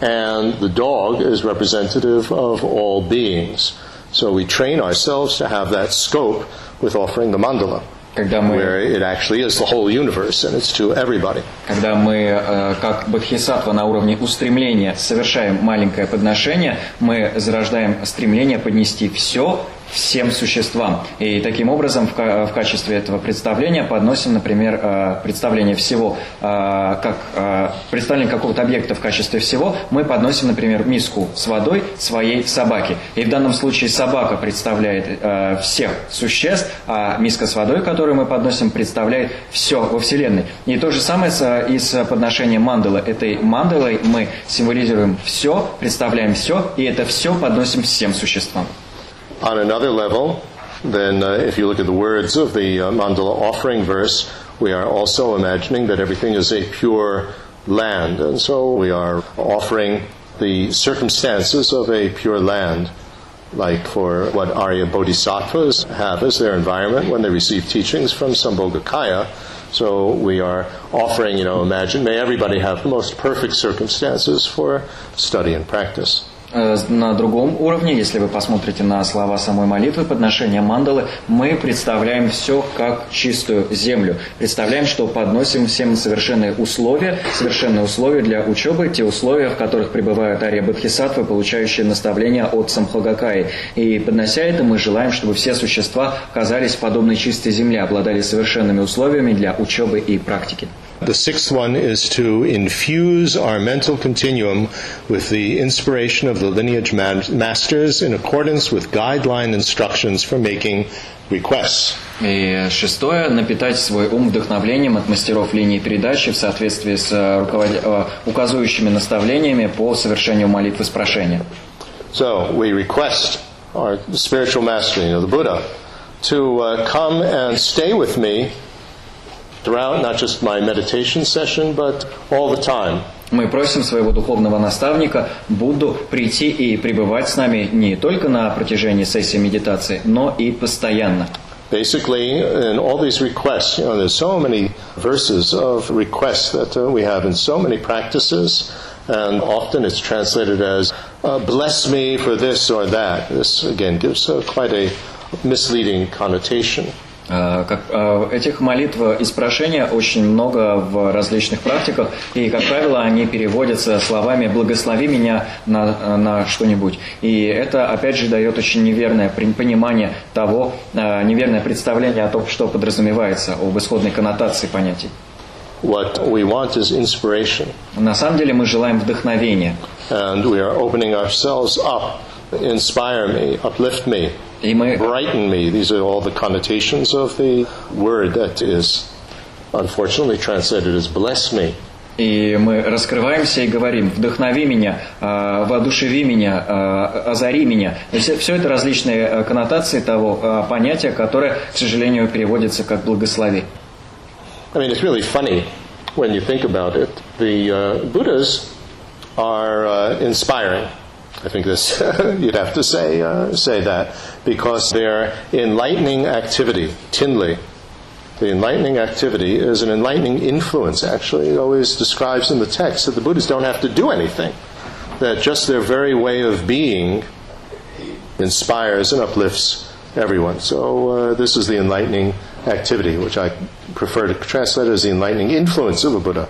and the dog is representative of all beings. So we train ourselves to have that scope with offering the mandala, Когда мы where it actually is the whole universe and it's to everybody. Когда мы, э, как бодхисаттва на уровне устремления, совершаем маленькое подношение, мы зарождаем стремление поднести все всем существам. И таким образом в, в качестве этого представления подносим, например, э, представление всего, э, как э, представление какого-то объекта в качестве всего, мы подносим, например, миску с водой своей собаке. И в данном случае собака представляет всех существ, а миска с водой, которую мы подносим, представляет все во Вселенной. И то же самое и с подношением мандалы. Этой мандалой мы символизируем все, представляем все, и это все подносим всем существам. On another level, then uh, if you look at the words of the uh, mandala offering verse, we are also imagining that everything is a pure land. And so we are offering the circumstances of a pure land, like for what Arya Bodhisattvas have as their environment when they receive teachings from Sambhogakaya. So we are offering, you know, imagine, may everybody have the most perfect circumstances for study and practice. Э, На другом уровне, если вы посмотрите на слова самой молитвы, подношения мандалы, мы представляем все как чистую землю. Представляем, что подносим всем совершенные условия, совершенные условия для учебы, те условия, в которых пребывают ария бодхисаттвы, получающие наставления от Самхагакаи. И поднося это, мы желаем, чтобы все существа оказались подобной чистой земле, обладали совершенными условиями для учебы и практики. The sixth one is to infuse our mental continuum with the inspiration of the lineage masters in accordance with guideline instructions for making requests. И шестое – напитать свой ум вдохновлением от мастеров линии передачи в соответствии с руковод... указывающими наставлениями по совершению молитвы с прошения. So we request our spiritual master, you know, the Buddha, to uh, come and stay with me throughout not just my meditation session, but all the time. Мы просим своего духовного наставника Будду прийти и пребывать с нами не только на протяжении сессии медитации, но и постоянно. Basically, in all these requests, you know, there's so many verses of requests that uh, we have in so many practices, and often it's translated as uh, "bless me for this or that." This again gives uh, quite a misleading connotation. Э, как, э, этих молитв из прошения очень много в различных практиках, и, как правило, они переводятся словами «благослови меня на, на что-нибудь». И это, опять же, дает очень неверное понимание того, э, неверное представление о том, что подразумевается, об исходной коннотации понятий. What we want is inspiration. На самом деле мы желаем вдохновения. And we are opening ourselves up. Inspire me, uplift me. И мы... Brighten me. These are all the connotations of the word that is unfortunately translated as bless me. И мы раскрываемся и говорим, вдохнови меня, воодушеви меня, озари меня. Все, все это различные коннотации того понятия, которое, к сожалению, переводится как благослови. I mean, it's really funny when you think about it. The uh, Buddhas are uh, inspiring. I think this you'd have to say uh, say that because their enlightening activity, Tinley, the enlightening activity is an enlightening influence. Actually, it always describes in the text that the Buddhists don't have to do anything; that just their very way of being inspires and uplifts everyone. So uh, this is the enlightening activity, which I prefer to translate as the enlightening influence of a Buddha.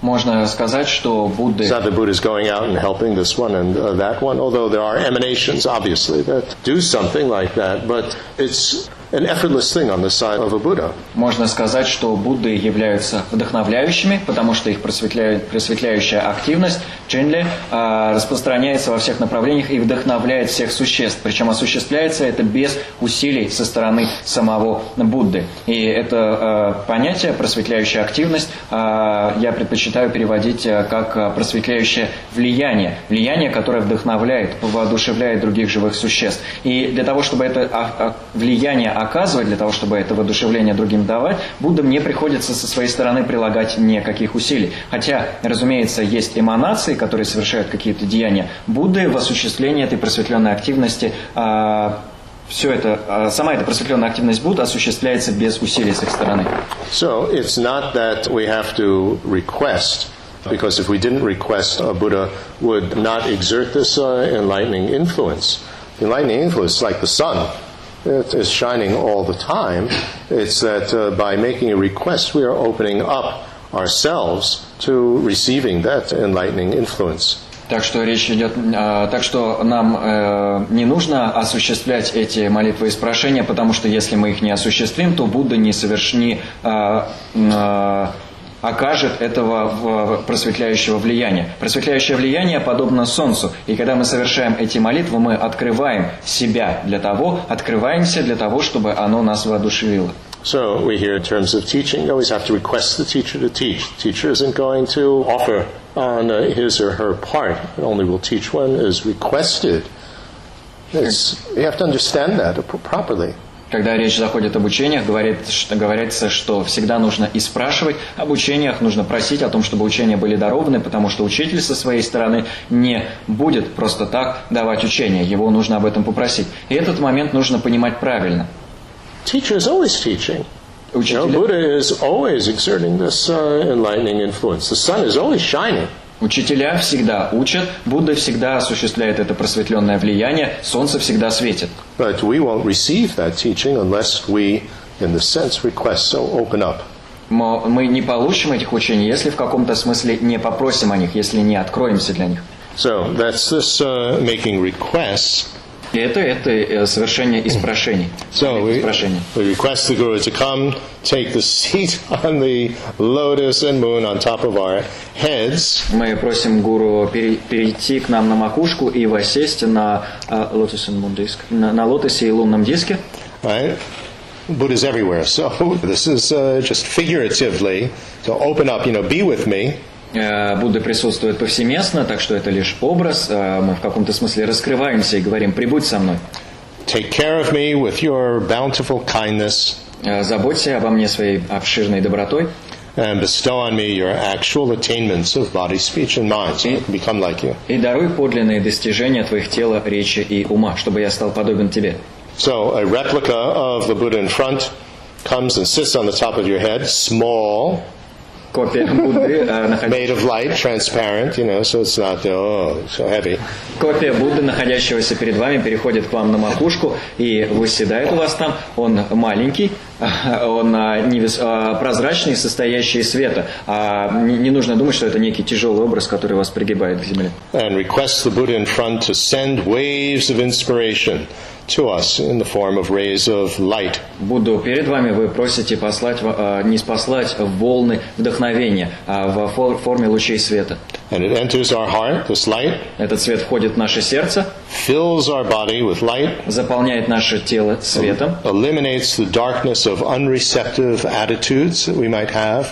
Можно сказать, что Будды... It's not that Buddha is going out and helping this one and uh, that one, although there are emanations, obviously, that do something like that, but it's an effortless thing on the side of a Buddha. Можно сказать, что Будды являются вдохновляющими, потому что их просветляющая активность, Чинли, распространяется во всех направлениях и вдохновляет всех существ. Причем осуществляется это без усилий со стороны самого Будды. И это понятие, просветляющая активность, я предпочитаю переводить как просветляющее влияние. Влияние, которое вдохновляет, воодушевляет других живых существ. И для того, чтобы это влияние оказывать, для того, чтобы это воодушевление другим давать, Будда мне приходится со своей стороны прилагать никаких усилий. Хотя, разумеется, есть эманации, которые совершают какие-то деяния. Будды в осуществлении этой просветленной активности а, все это, сама эта просветленная активность Будды осуществляется без усилий с их стороны. So it's not that we have to request, because if we didn't request, a Buddha would not exert this uh, enlightening influence. The enlightening influence is like the sun. Is shining all the time. It's that uh, by making a request, we are opening up ourselves to receiving that enlightening influence. Так что речь идет, э, так что нам э, не нужно осуществлять эти молитвы и спрошения, потому что если мы их не осуществим, то Будда не совершни э, э, окажет этого просветляющего влияния. Просветляющее влияние подобно солнцу. И когда мы совершаем эти молитвы, мы открываем себя для того, открываемся для того, чтобы оно нас воодушевило. So we hear in terms of teaching, you always have to request the teacher to teach. The teacher isn't going to offer on uh, his or her part. It only will teach when is requested. It's, you have to understand that properly. Когда речь заходит об учениях, говорит, что, говорится, что всегда нужно и спрашивать об учениях, нужно просить о том, чтобы учения были дарованы, потому что учитель со своей стороны не будет просто так давать учения, его нужно об этом попросить. И этот момент нужно понимать правильно. Teacher is always teaching. You know, Buddha is always exerting this uh, enlightening influence. The sun is always shining. Учителя всегда учат, Будда всегда осуществляет это просветленное влияние, солнце всегда светит. But we won't receive that teaching unless we, in the sense, request so open up. Мы не получим этих учений, если в каком-то смысле не попросим о них, если не откроемся для них. So that's this uh, making requests это, это э, совершение испрошений. So we, we request the Guru to come, take the seat on the lotus and moon on top of our heads, Мы просим гуру пере- перейти к нам на макушку и воссесть на, а, lotus and moon на, на лотосе и лунном диске. right? Buddha's everywhere. So this is uh, just figuratively to open up, you know, be with me. Э, Будда присутствует повсеместно, так что это лишь образ. Э, Мы в каком-то смысле раскрываемся и говорим «прибудь со мной». Take care of me with your bountiful kindness Э, Заботься обо мне своей обширной добротой and bestow on me your actual attainments of body, speech, and mind so I can become like you. и даруй подлинные достижения твоих тела, речи и ума, чтобы я стал подобен тебе. So a replica of the Buddha in front comes and sits on the top of your head, small, Копия Будды, э, наход- made of light, transparent, you know, so it's not, oh, so heavy. Копия Будды, находящегося перед вами, переходит к вам на макушку и выседает у вас там. Он маленький, он а, невес- а, прозрачный, состоящий из света. А не не нужно думать, что это некий тяжелый образ, который вас пригибает к земле. And request the Buddha in front to send waves of inspiration to us in the form of rays of light. Будду перед вами вы просите послать, а, не спаслать волны вдохновения, а в фор- форме лучей света. And it enters our heart, this light, Этот свет входит в наше сердце, fills our body with light, заполняет наше тело светом, eliminates the darkness of unreceptive attitudes that we might have,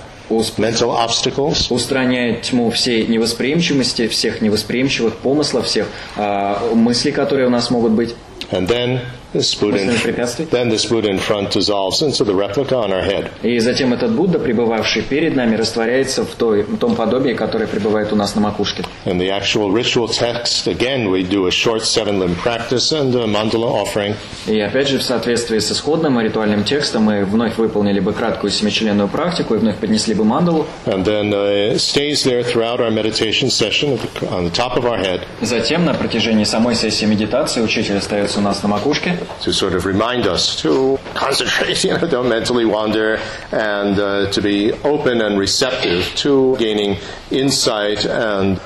mental obstacles, устраняет тьму всей невосприимчивости, всех невосприимчивых помыслов, всех а, мыслей, которые у нас могут быть. And then this Buddha, in, Мысленных препятствий. then this Buddha in front dissolves into the replica on our head. И затем этот Будда, пребывавший перед нами, растворяется в, той, в том подобии, которое пребывает у нас на макушке. In the actual ritual text, again, we do a short seven-limb practice and a mandala offering. И опять же, в соответствии с исходным ритуальным текстом, мы вновь выполнили бы краткую семичленную практику и вновь поднесли бы мандалу. And then uh, it stays there throughout our meditation session on the top of our head Затем, на протяжении самой сессии медитации, учитель остается у нас на макушке, to sort of remind us to concentrate, you know, don't mentally wander, and uh, to be open and receptive to gaining insight and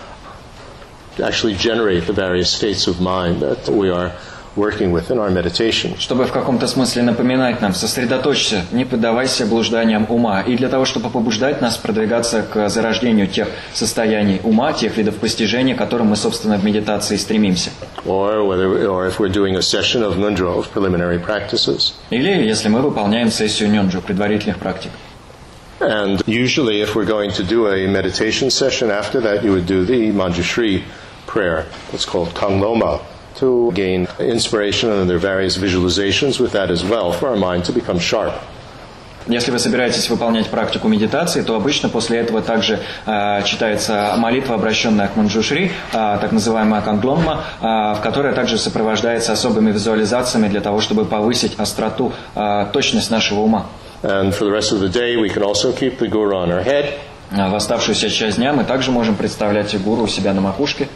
actually generate the various states of mind that we are working with in our meditation. чтобы в каком-то смысле напоминать нам, сосредоточься, не поддавайся блужданиям ума. И для того, чтобы побуждать нас продвигаться к зарождению тех состояний ума, тех видов постижения, к которым мы, собственно, в медитации стремимся. Or whether, or if we're doing a session of nundro, of preliminary practices. Или если мы выполняем сессию нёнджу, предварительных практик. And usually, if we're going to do a meditation session after that, you would do the Manjushri prayer. It's called Kangloma to gain inspiration and there are various visualizations with that as well for our mind to become sharp. Если вы собираетесь выполнять практику медитации, то обычно после этого также э, читается молитва, обращенная к Манджушри, э, так называемая Кангломма, э, в которой также сопровождается особыми визуализациями для того, чтобы повысить остроту, э, точность нашего ума. And for the rest of the day, we can also keep the guru on our head. А В оставшуюся часть дня мы также можем представлять гуру у себя на макушке.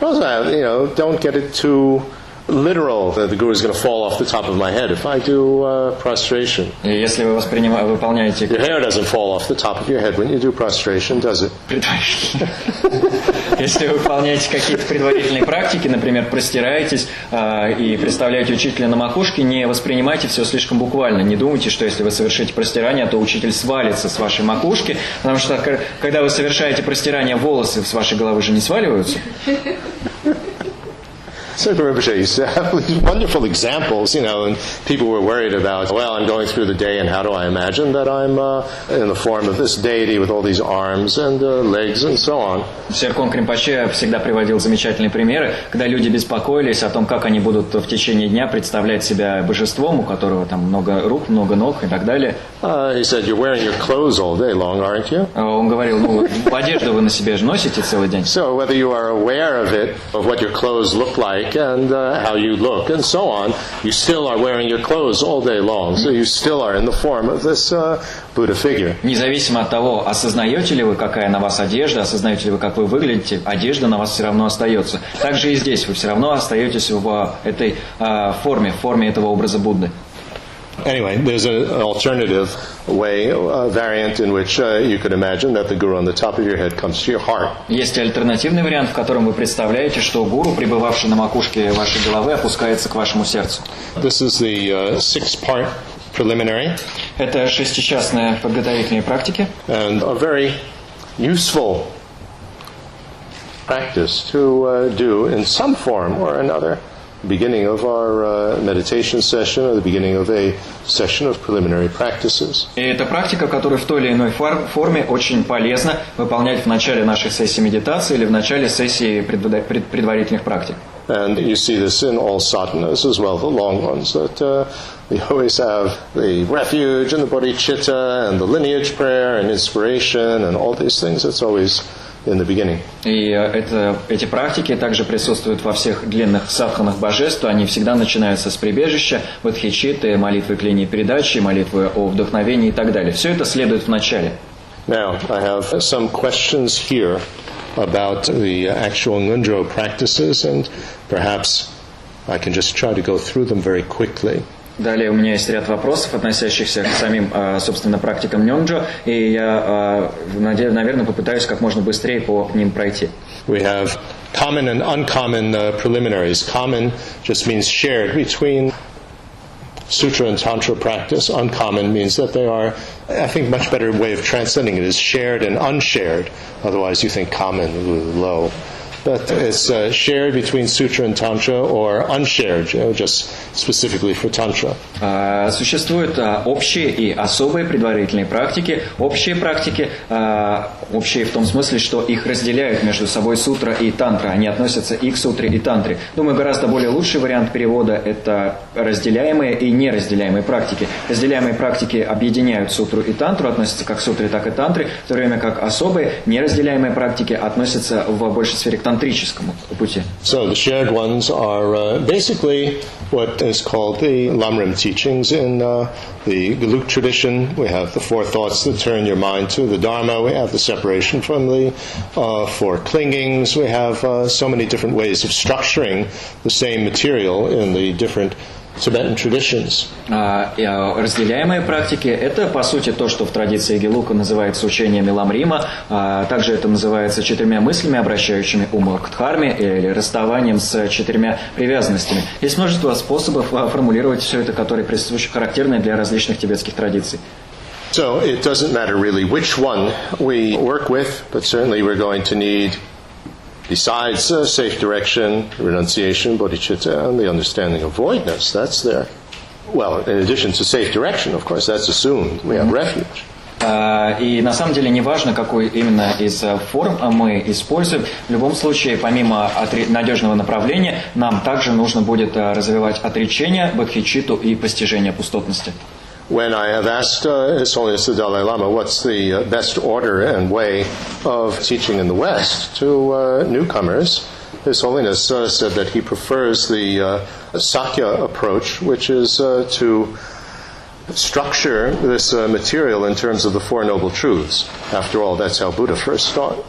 Of you know, don't get it too literal that the guru is going to fall off the top of my head if I do uh, prostration. И если вы воспринима- выполняете Your hair doesn't fall off the top of your head when you do prostration, does it? Если вы выполняете какие-то предварительные практики, например, простираетесь а, и представляете учителя на макушке, не воспринимайте все слишком буквально. Не думайте, что если вы совершите простирание, то учитель свалится с вашей макушки, потому что когда вы совершаете простирание, волосы с вашей головы же не сваливаются. Circle Rinpoche have these wonderful examples, you know, and people were worried about, well, I'm going through the day and how do I imagine that I'm uh, in the form of this deity with all these arms and uh, legs and so on. Серкон Кримпаче всегда приводил замечательные примеры, когда люди беспокоились о том, как они будут в течение дня представлять себя божеством, у которого там много рук, много ног и так далее. Uh, he said, you're wearing your clothes all day long, aren't you? А Он говорил, ну, одежду вы на себе же носите целый день. So whether you are aware of it, of what your clothes look like and uh, how you look and so on, you still are wearing your clothes all day long. So you still are in the form of this uh, Buddha figure. Независимо от того, осознаете ли вы, какая на вас одежда, осознаете ли вы, как вы выглядите, одежда на вас все равно остается. Также и здесь вы все равно остаетесь в этой а, форме, в форме этого образа Будды. Anyway, there's a, an alternative way, a variant in which uh, you could imagine that the guru on the top of your head comes to your heart. Есть альтернативный вариант, в котором вы представляете, что гуру, пребывавший на макушке вашей головы, опускается к вашему сердцу. This is the uh, six-part preliminary Это шестичастные подготовительные практики. and a very useful practice to uh, do in some form or another. Beginning of our uh, meditation session or the beginning of a session of preliminary practices. И это практика, которую в той или иной фор- форме очень полезно выполнять в начале нашей сессии медитации или в начале сессии предвода- пред- предварительных практик. And you see this in all sadhanas as well, the long ones, that uh, we always have the refuge and the bodhicitta and the lineage prayer and inspiration and all these things. It's always in the beginning. И э, это, эти практики также присутствуют во всех длинных садханах божеств. Они всегда начинаются с прибежища, бодхичиты, молитвы к линии передачи, молитвы о вдохновении и так далее. Все это следует в начале. Now, I have some questions here about the actual Ngundro practices, and perhaps I can just try to go through them very quickly. Далее у меня есть ряд вопросов, относящихся к самим, э, собственно, практикам Нёнджо, и я, э, наде- наверное, попытаюсь как можно быстрее по ним пройти. We have common and uncommon uh, preliminaries. Common just means shared between sutra and tantra practice. Uncommon means that they are, I think, much better way of transcending it is shared and unshared. Otherwise, you think common, ooh, low. But it's uh, shared between sutra and tantra or unshared, you know, just specifically for tantra. А, Существуют а, общие и особые предварительные практики. Общие практики, а, общие в том смысле, что их разделяют между собой сутра и тантра. Они относятся и к сутре, и тантре. Думаю, гораздо более лучший вариант перевода – это разделяемые и неразделяемые практики. Разделяемые практики объединяют сутру и тантру, относятся как к сутре, так и тантре, в то время как особые неразделяемые практики относятся в большей сфере к тантрическому пути. So the shared ones are uh, basically what is called the Lamrim teachings in uh, the Geluk tradition. We have the four thoughts that turn your mind to the Dharma. We have the separation from the uh, four clingings. We have uh, so many different ways of structuring the same material in the different Tibetan traditions. А, а, Разделяемые практики – это, по сути, то, что в традиции Гелука называется учением Ламрима. А, Также это называется четырьмя мыслями, обращающими ум к дхарме, или расставанием с четырьмя привязанностями. Есть множество способов формулировать все это, которые присущи, характерны для различных тибетских традиций. So it doesn't matter really which one we work with, but certainly we're going to need, besides uh, safe direction, renunciation, bodhicitta, and the understanding of voidness, that's there. Well, in addition to safe direction, of course, that's assumed. We have refuge. А, И на самом деле не важно, какой именно из э, форм мы используем. В любом случае, помимо надежного направления, нам также нужно будет э, развивать отречение, бодхичиту и постижение пустотности. When I have asked uh, His Holiness the Dalai Lama what's the uh, best order and way of teaching in the West to uh, newcomers, His Holiness uh, said that he prefers the uh, Sakya approach, which is uh, to structure this material in terms of the Four Noble Truths. After all, that's how Buddha first taught.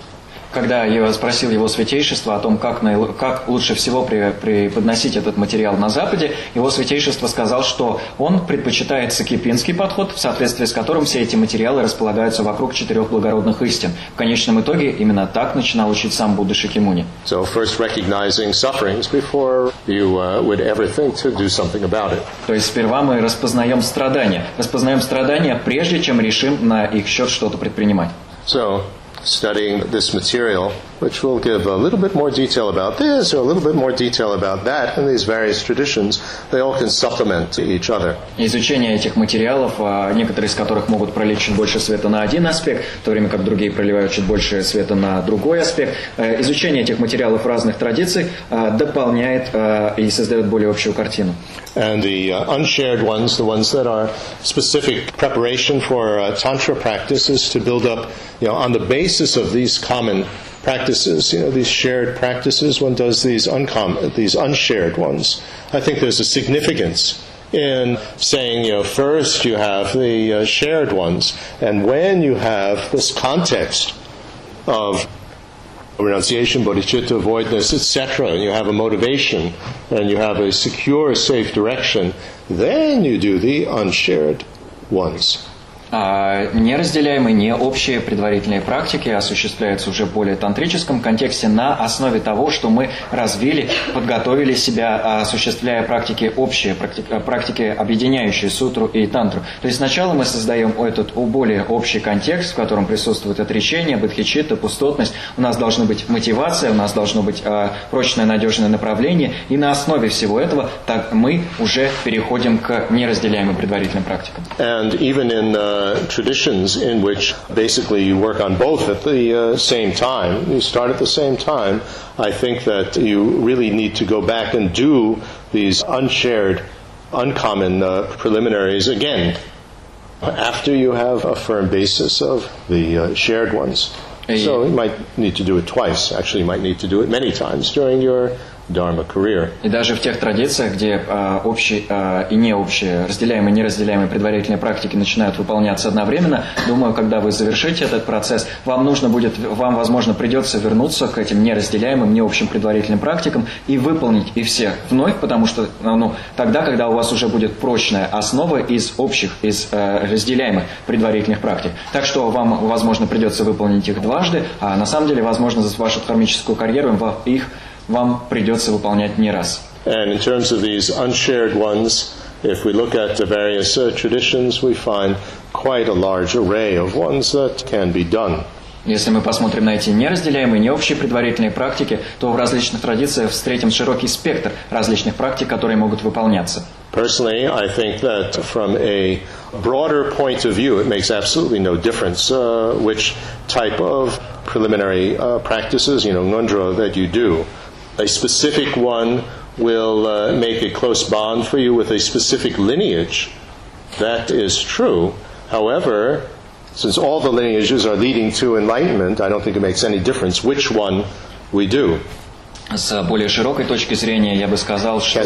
Когда я спросил его святейшество о том, как, наил- как лучше всего при- преподносить этот материал на Западе, его святейшество сказал, что он предпочитает сакипинский подход, в соответствии с которым все эти материалы располагаются вокруг четырех благородных истин. В конечном итоге именно так начинал учить сам Будда Шакимуни. So first recognizing sufferings before you uh, would ever think to do something about it. То есть сперва мы распознаем страдания. Распознаем страдания, прежде чем решим на их счет что-то предпринимать. So, studying this material, which will give a little bit more detail about this or a little bit more detail about that in these various traditions, they all can supplement each other. Изучение этих материалов, а, некоторые из которых могут пролить чуть больше света на один аспект, в то время как другие проливают чуть больше света на другой аспект. Э, Изучение этих материалов разных традиций а, дополняет а, и создает более общую картину. And the uh, unshared ones, the ones that are specific preparation for uh, Tantra practice, is to build up, you know, on the basis of these common practices, you know, these shared practices, one does these uncommon, these unshared ones. I think there's a significance in saying, you know, first you have the uh, shared ones, and when you have this context of renunciation, bodhicitta, voidness, etc., and you have a motivation, and you have a secure, safe direction, then you do the unshared ones. А неразделяемые, не общие предварительные практики осуществляются уже в более тантрическом контексте на основе того, что мы развили, подготовили себя, а, осуществляя практики общие, практики, практики объединяющие сутру и тантру. То есть сначала мы создаем этот более общий контекст, в котором присутствует отречение, бодхичитта, пустотность. У нас должна быть мотивация, у нас должно быть а, прочное, надежное направление. И на основе всего этого так мы уже переходим к неразделяемым предварительным практикам. And even in, uh... Uh, traditions in which basically you work on both at the uh, same time. You start at the same time. I think that you really need to go back and do these unshared, uncommon uh, preliminaries again after you have a firm basis of the uh, shared ones. So you might need to do it twice. Actually, you might need to do it many times during your Dharma career. И даже в тех традициях, где э, общие э, и не общие, разделяемые и неразделяемые предварительные практики начинают выполняться одновременно, думаю, когда вы завершите этот процесс, вам нужно будет, вам, возможно, придется вернуться к этим неразделяемым, не общим предварительным практикам и выполнить их всех вновь, потому что ну, тогда, когда у вас уже будет прочная основа из общих, из э, разделяемых предварительных практик. Так что вам, возможно, придется выполнить их дважды, а на самом деле, возможно, за вашу кармическую карьеру их вам придется выполнять не раз. And in terms of these unshared ones, if we look at the various uh, traditions, we find quite a large array of ones that can be done. Если мы посмотрим на эти неразделяемые, не общие предварительные практики, то в различных традициях встретим широкий спектр различных практик, которые могут выполняться. Personally, I think that from a broader point of view, it makes absolutely no difference uh, which type of preliminary uh, practices, you know, ngondro that you do. A specific one will uh, make a close bond for you with a specific lineage. That is true. However, since all the lineages are leading to enlightenment, I don't think it makes any difference which one we do. С более широкой точки зрения я бы сказал, что,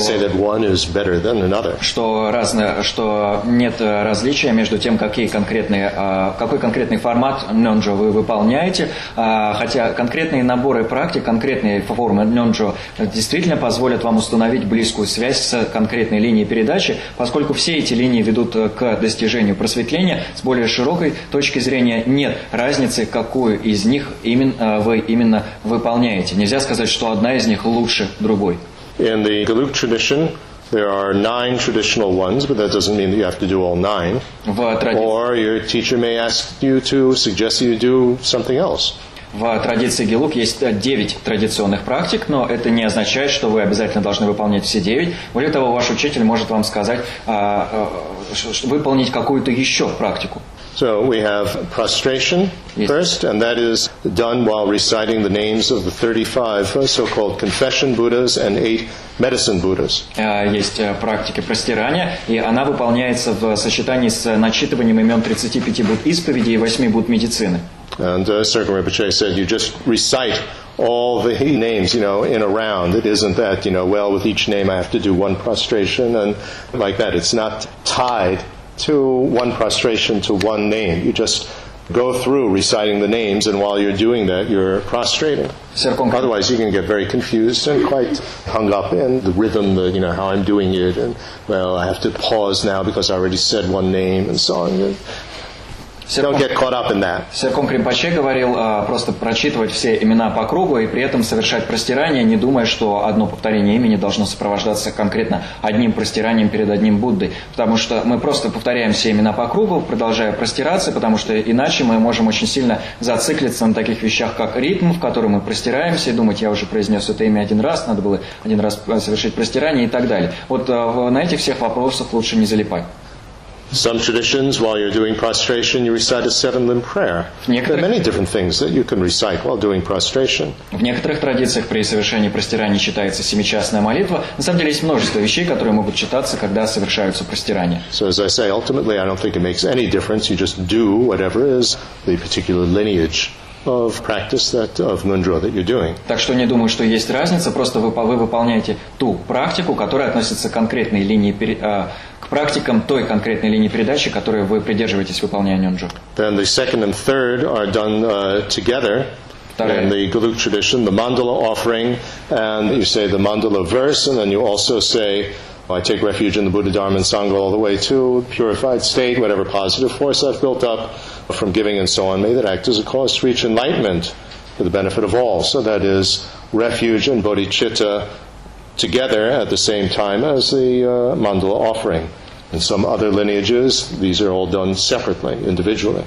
что, разное, что нет различия между тем, какие конкретные, а, какой конкретный формат нёнджо вы выполняете, а, хотя конкретные наборы практик, конкретные формы нёнджо действительно позволят вам установить близкую связь с конкретной линией передачи, поскольку все эти линии ведут к достижению просветления, с более широкой точки зрения нет разницы, какую из них именно, вы именно выполняете. Нельзя сказать, что одна из них лучше другой. In the Geluk tradition, there are nine traditional ones, but that doesn't mean that you have to do all nine. Or your teacher may ask you to suggest you do something else. В традиции Гелук есть 9 традиционных практик, но это не означает, что вы обязательно должны выполнять все 9. Более того, ваш учитель может вам сказать, выполнить какую-то еще практику. So we have prostration yes. first, and that is done while reciting the names of the 35 so-called confession Buddhas and 8 medicine Buddhas. Есть практика простирания, и она выполняется в сочетании с начитыванием имен 35 Будд исповеди и 8 Будд медицины. And uh, Circle Rinpoche said you just recite all the names, you know, in a round. It isn't that, you know, well, with each name I have to do one prostration and like that. It's not tied to one prostration to one name. You just go through reciting the names, and while you're doing that, you're prostrating. Otherwise, you can get very confused and quite hung up in the rhythm, the, you know, how I'm doing it, and well, I have to pause now because I already said one name, and so on. Don't get caught up in that. Серком Кримпаче говорил а, просто прочитывать все имена по кругу и при этом совершать простирание, не думая, что одно повторение имени должно сопровождаться конкретно одним простиранием перед одним Буддой. Потому что мы просто повторяем все имена по кругу, продолжая простираться, потому что иначе мы можем очень сильно зациклиться на таких вещах, как ритм, в котором мы простираемся и думать, я уже произнес это имя один раз, надо было один раз совершить простирание и так далее. Вот а, на этих всех вопросах лучше не залипать. Some traditions, while you're doing prostration, you recite a seven-limb prayer. There are many different things that you can recite while doing prostration. В некоторых традициях при совершении простирания читается семичастная молитва. На самом деле есть множество вещей, которые могут читаться, когда совершаются простирания. So as I say, ultimately, I don't think it makes any difference. You just do whatever is the particular lineage of practice that of mudra that you're doing. Так что не думаю, что есть разница. Просто вы, вы выполняете ту практику, которая относится к конкретной линии практикам той конкретной линии передачи, которой вы придерживаетесь выполняя нюнджу. Then the second and third are done uh, together. In the Geluk tradition, the mandala offering, and you say the mandala verse, and then you also say, I take refuge in the Buddha, Dharma, and Sangha all the way to purified state, whatever positive force I've built up from giving and so on. May that act as a cause to reach enlightenment for the benefit of all. So that is refuge and bodhicitta together at the same time as the uh, mandala offering.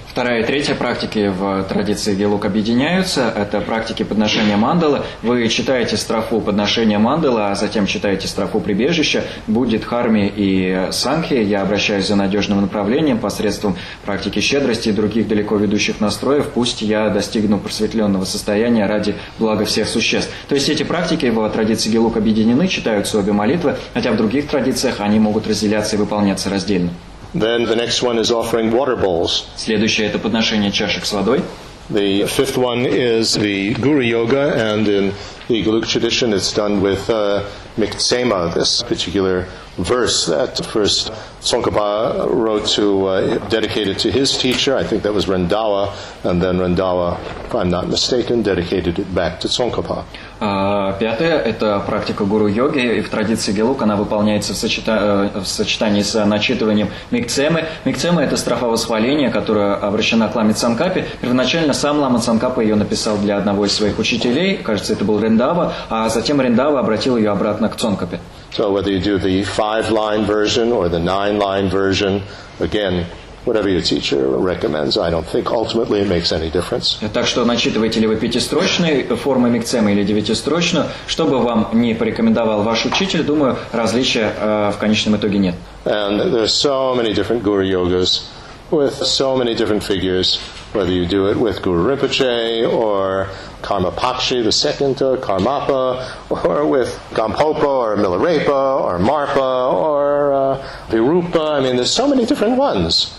Вторая и третья практики в традиции Гелук объединяются. Это практики подношения мандалы. Вы читаете строфу подношения мандалы, а затем читаете строфу прибежища. Будет харми и санхи. Я обращаюсь за надежным направлением посредством практики щедрости и других далеко ведущих настроев. Пусть я достигну просветленного состояния ради блага всех существ. То есть эти практики в традиции Гелук объединены, читаются обе молитвы, хотя в других традициях они могут разделяться и выполняться выполняться раздельно. Then the next one is offering water bowls. Следующее это подношение чашек с водой. The fifth one is the Guru Yoga, and in the Geluk tradition, it's done with uh, Miktsema, this particular verse that first Tsongkhapa wrote to, uh, dedicated to his teacher. I think that was Rendawa, and then Rendawa, if I'm not mistaken, dedicated it back to Tsongkhapa. Пятое – это практика гуру-йоги, и в традиции Гелук она выполняется в, сочета... в сочетании с начитыванием микцемы. Микцема – это строфа восхваления, которая обращена к Ламе Цанкапе. Первоначально сам Лама Цанкапа ее написал для одного из своих учителей, кажется, это был Рендава, а затем Рендава обратил ее обратно к Цонкапе. So whether you do the five-line version or the nine-line version, again, whatever your teacher recommends. I don't think ultimately it makes any difference. Так что начитываете ли вы пятистрочные формы микцемы или девятистрочную, что бы вам не порекомендовал ваш учитель, думаю, различия э, в конечном итоге нет. And there's so many different guru yogas with so many different figures, whether you do it with Guru Rinpoche or Karma Pakshi, the second uh, Karmapa, or with Gampopa or Milarepa or Marpa or uh, Virupa. I mean, there's so many different ones.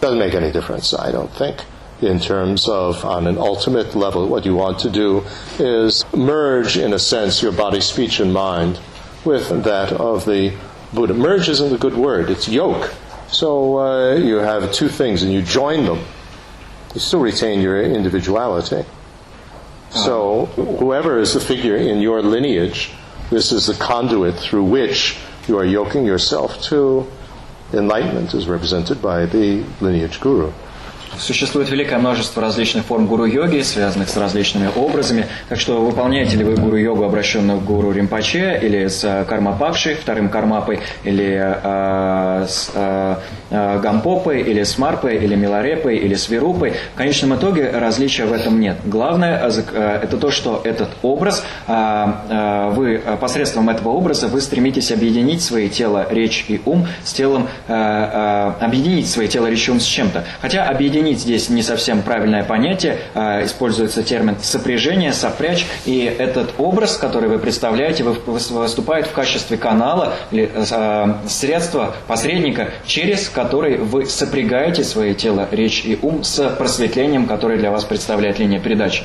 Doesn't make any difference, I don't think. In terms of, on an ultimate level, what you want to do is merge, in a sense, your body, speech, and mind with that of the Buddha. Merge isn't a good word, it's yoke. So uh, you have two things and you join them. You still retain your individuality. So whoever is the figure in your lineage, this is the conduit through which you are yoking yourself to enlightenment as represented by the lineage guru. Существует великое множество различных форм гуру-йоги, связанных с различными образами. Так что выполняете ли вы гуру-йогу, обращенную к гуру Римпаче, или с э, кармапакшей, вторым кармапой, или э, с э, э, гампопой, или с марпой, или миларепой, или с вирупой. В конечном итоге различия в этом нет. Главное э, это то, что этот образ, э, э, вы посредством этого образа вы стремитесь объединить свои тело, речь и ум с телом, э, э, объединить свои тело, речь и ум с чем-то. Хотя объединить объединить здесь не совсем правильное понятие, а, используется термин сопряжение, сопрячь, и этот образ, который вы представляете, выступает в качестве канала или а, средства, посредника, через который вы сопрягаете свое тело, речь и ум с просветлением, которое для вас представляет линия передачи.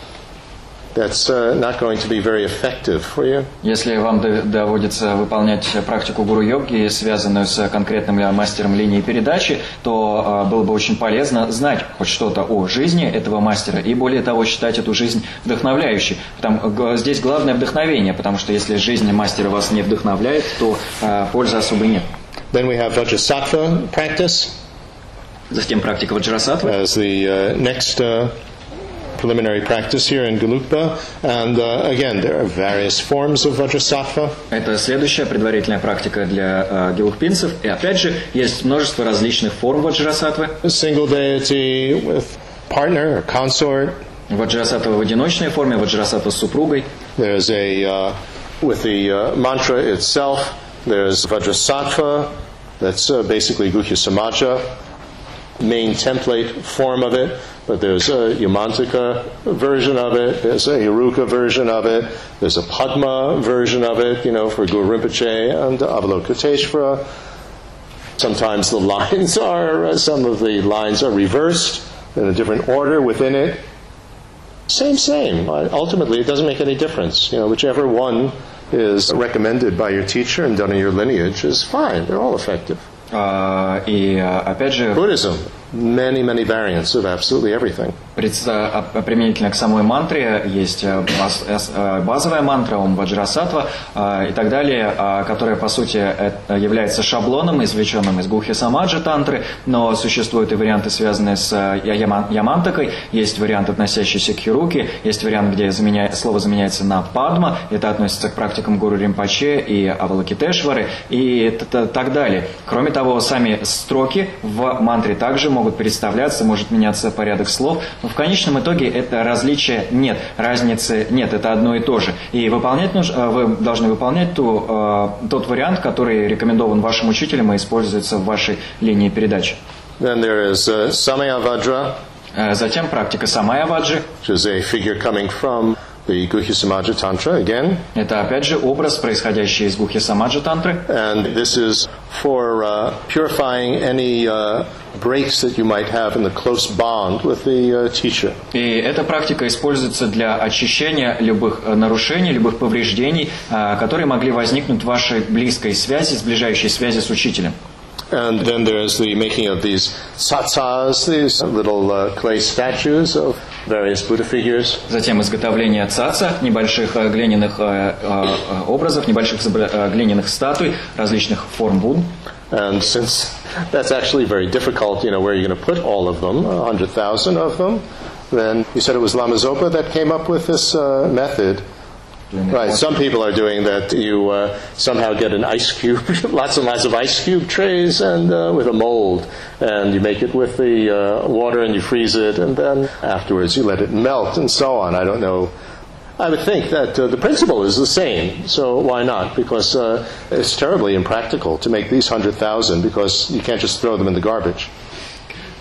that's uh, not going to be very effective for you. Если вам доводится выполнять практику гуру-йоги, связанную с конкретным мастером линии передачи, то было бы очень полезно знать хоть что-то о жизни этого мастера и, более того, считать эту жизнь вдохновляющей. Потому, здесь главное вдохновение, потому что если жизнь мастера вас не вдохновляет, то пользы особой нет. Then we have Vajrasattva practice. Затем практика Ваджрасаттвы. As the uh, next uh, preliminary practice here in Gelugpa. And uh, again, there are various forms of Vajrasattva. Это следующая предварительная практика для uh, гелухпинцев. И опять же, есть множество различных форм ваджрасаттвы. A single deity with partner or consort. Ваджрасаттва в одиночной форме, ваджрасаттва с супругой. There's a, uh, with the uh, mantra itself, there's Vajrasattva, that's uh, basically Guhya Samaja, main template form of it. But there's a Yamantika version of it, there's a Hiruka version of it, there's a Padma version of it, you know, for Guru Rinpoche and Avalokiteshvara. Sometimes the lines are, uh, some of the lines are reversed in a different order within it. Same, same. Uh, Ultimately, it doesn't make any difference. You know, whichever one is recommended by your teacher and done in your lineage is fine. They're all effective. А, И а, опять же, Buddhism, many, many variants of absolutely everything. Пред- а, а, применительно к самой мантре есть э, эс- э, базовая мантра Ом Ваджрасатва и так далее, которая по сути э, является шаблоном, извлеченным из Гухи Самаджа тантры, но существуют и варианты, связанные с э, яма- ямантакой, есть вариант, относящийся к хируке, есть вариант, где заменя- слово заменяется на падма, это относится к практикам Гуру Римпаче и Авалокитешвары и так далее. Кроме того, сами строки в мантре также могут переставляться, может меняться порядок слов, но в конечном итоге это различия нет, разницы нет, это одно и то же. И выполнять нуж- э, вы должны выполнять ту, э, тот вариант, который рекомендован вашим учителем и используется в вашей линии передачи. Then there is uh, Samayavajra, Э, Затем практика Самая Ваджи. which is a figure coming from the Guhya Samaja Tantra again. Это опять же образ, происходящий из Гухи Самаджа Тантры. And this is for uh, purifying any uh, breaks that you might have in the close bond with the uh, teacher. И эта практика используется для очищения любых э, нарушений, любых повреждений, э, которые могли возникнуть в вашей близкой связи, сближающей связи с учителем. And then there's the making of these tsatsas, these little uh, clay statues of. Затем изготовление цаца, небольших э, глиняных э, э, э, образов, небольших изобра- э, глиняных статуй различных форм Будд. And since that's actually very difficult, you know, where you're going to put all of them, a hundred thousand of them, then you said it was Lama Zopa that came up with this uh, method. Right. Some people are doing that. You uh, somehow get an ice cube, lots and lots of ice cube trays, and uh, with a mold, and you make it with the uh, water, and you freeze it, and then afterwards you let it melt, and so on. I don't know. I would think that uh, the principle is the same, so why not? Because uh, it's terribly impractical to make these hundred thousand, because you can't just throw them in the garbage.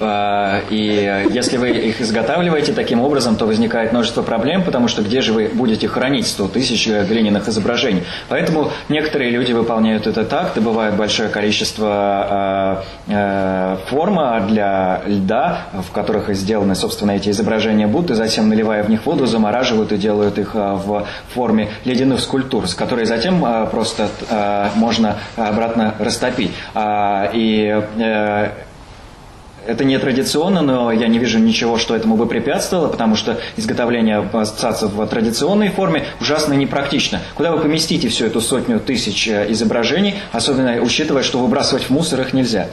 Э, И если вы их изготавливаете таким образом, то возникает множество проблем, потому что где же вы будете хранить 100 тысяч глиняных изображений? Поэтому некоторые люди выполняют это так, добывают большое количество э, э, форма для льда, в которых сделаны, собственно, эти изображения Будды, затем наливая в них воду, замораживают и делают их э, в форме ледяных скульптур, с которой затем э, просто э, можно обратно растопить. А, И э, это не традиционно, но я не вижу ничего, что этому бы препятствовало, потому что изготовление цаца в традиционной форме ужасно непрактично. Куда вы поместите всю эту сотню тысяч э, изображений, особенно учитывая, что выбрасывать в мусор их нельзя?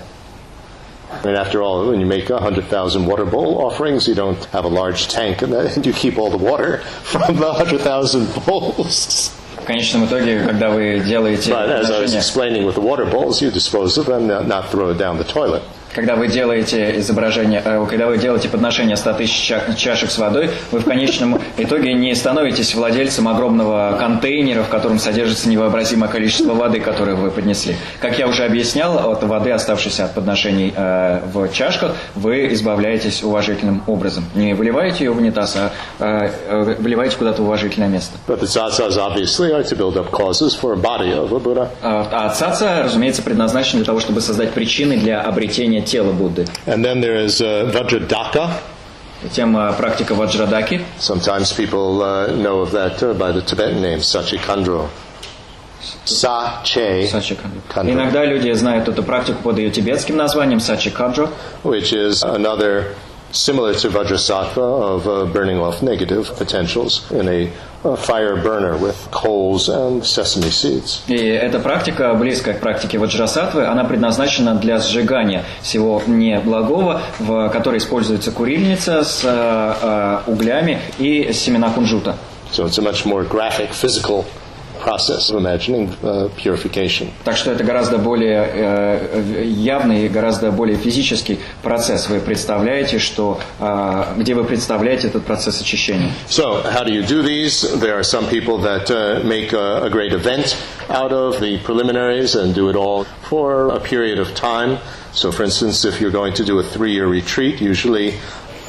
And after all, when you make a hundred thousand water bowl offerings, you don't have a large tank, and you keep all the water from the hundred thousand bowls. В конечном итоге, когда вы делаете But as I was explaining with the water bowls, you dispose of them, not throw it down the toilet. Когда вы делаете изображение, э, когда вы делаете подношение 100 тысяч ча- чашек с водой, вы в конечном итоге не становитесь владельцем огромного контейнера, в котором содержится невообразимое количество воды, которую вы поднесли. Как я уже объяснял, от воды, оставшейся от подношений э, в чашках, вы избавляетесь уважительным образом. Не выливаете ее в унитаз, а э, выливаете куда-то в уважительное место. А цаца, разумеется, предназначен для того, чтобы создать причины для обретения тела Будды. And then there is uh, Vajradaka. Затем э, практика ваджрадаки. Sometimes people uh, know of that uh, by the Tibetan name, Sachikandro. Sa-che Сачикандро. Кандро. Иногда люди знают эту практику под ее тибетским названием Сачикандро, which is another similar to Vajrasattva of uh, burning off negative potentials in a, uh fire burner with coals and sesame seeds. И эта практика, близкая к практике ваджрасатвы, она предназначена для сжигания всего неблагого, в которой используется курильница с э, э, углями и семена кунжута. So it's a much more graphic, physical process of imagining uh, purification. Так что это гораздо более э, явный и гораздо более физический процесс. Вы представляете, что э, где вы представляете этот процесс очищения. So, how do you do these? There are some people that uh, make a, a great event out of the preliminaries and do it all for a period of time. So, for instance, if you're going to do a three year retreat, usually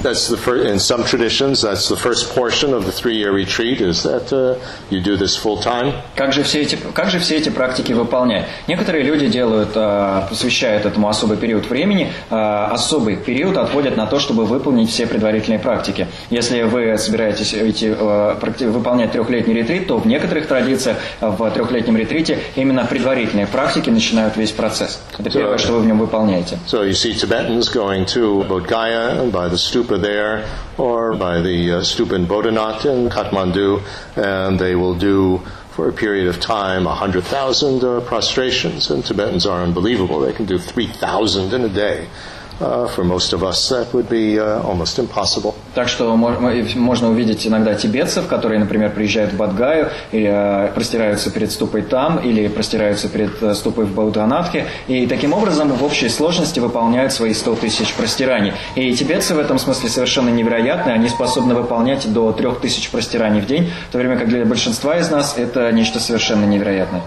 That's the first, in some traditions, that's the first portion of the three-year retreat, is that uh, you do this full time. Как же все эти, как же все эти практики выполнять? Некоторые люди делают, э, посвящают этому особый период времени, э, особый период отводят на то, чтобы выполнить все предварительные практики. Если вы собираетесь идти, э, выполнять трехлетний ретрит, то в некоторых традициях в трехлетнем ретрите именно предварительные практики начинают весь процесс. Это первое, что вы в нем выполняете. So you see Tibetans going to Bodh Gaya by the stupa there, or by the uh, stupa in in Kathmandu, and they will do for a period of time 100,000 uh, prostrations. And Tibetans are unbelievable. They can do 3,000 in a day. Uh, for most of us, that would be uh, almost impossible. Так что мо- мо- можно увидеть иногда тибетцев, которые, например, приезжают в Бадгаю и э, простираются перед ступой там или простираются перед э, ступой в Бауданатхе и таким образом в общей сложности выполняют свои 100 тысяч простираний. И тибетцы в этом смысле совершенно невероятны, они способны выполнять до 3000 простираний в день, в то время как для большинства из нас это нечто совершенно невероятное.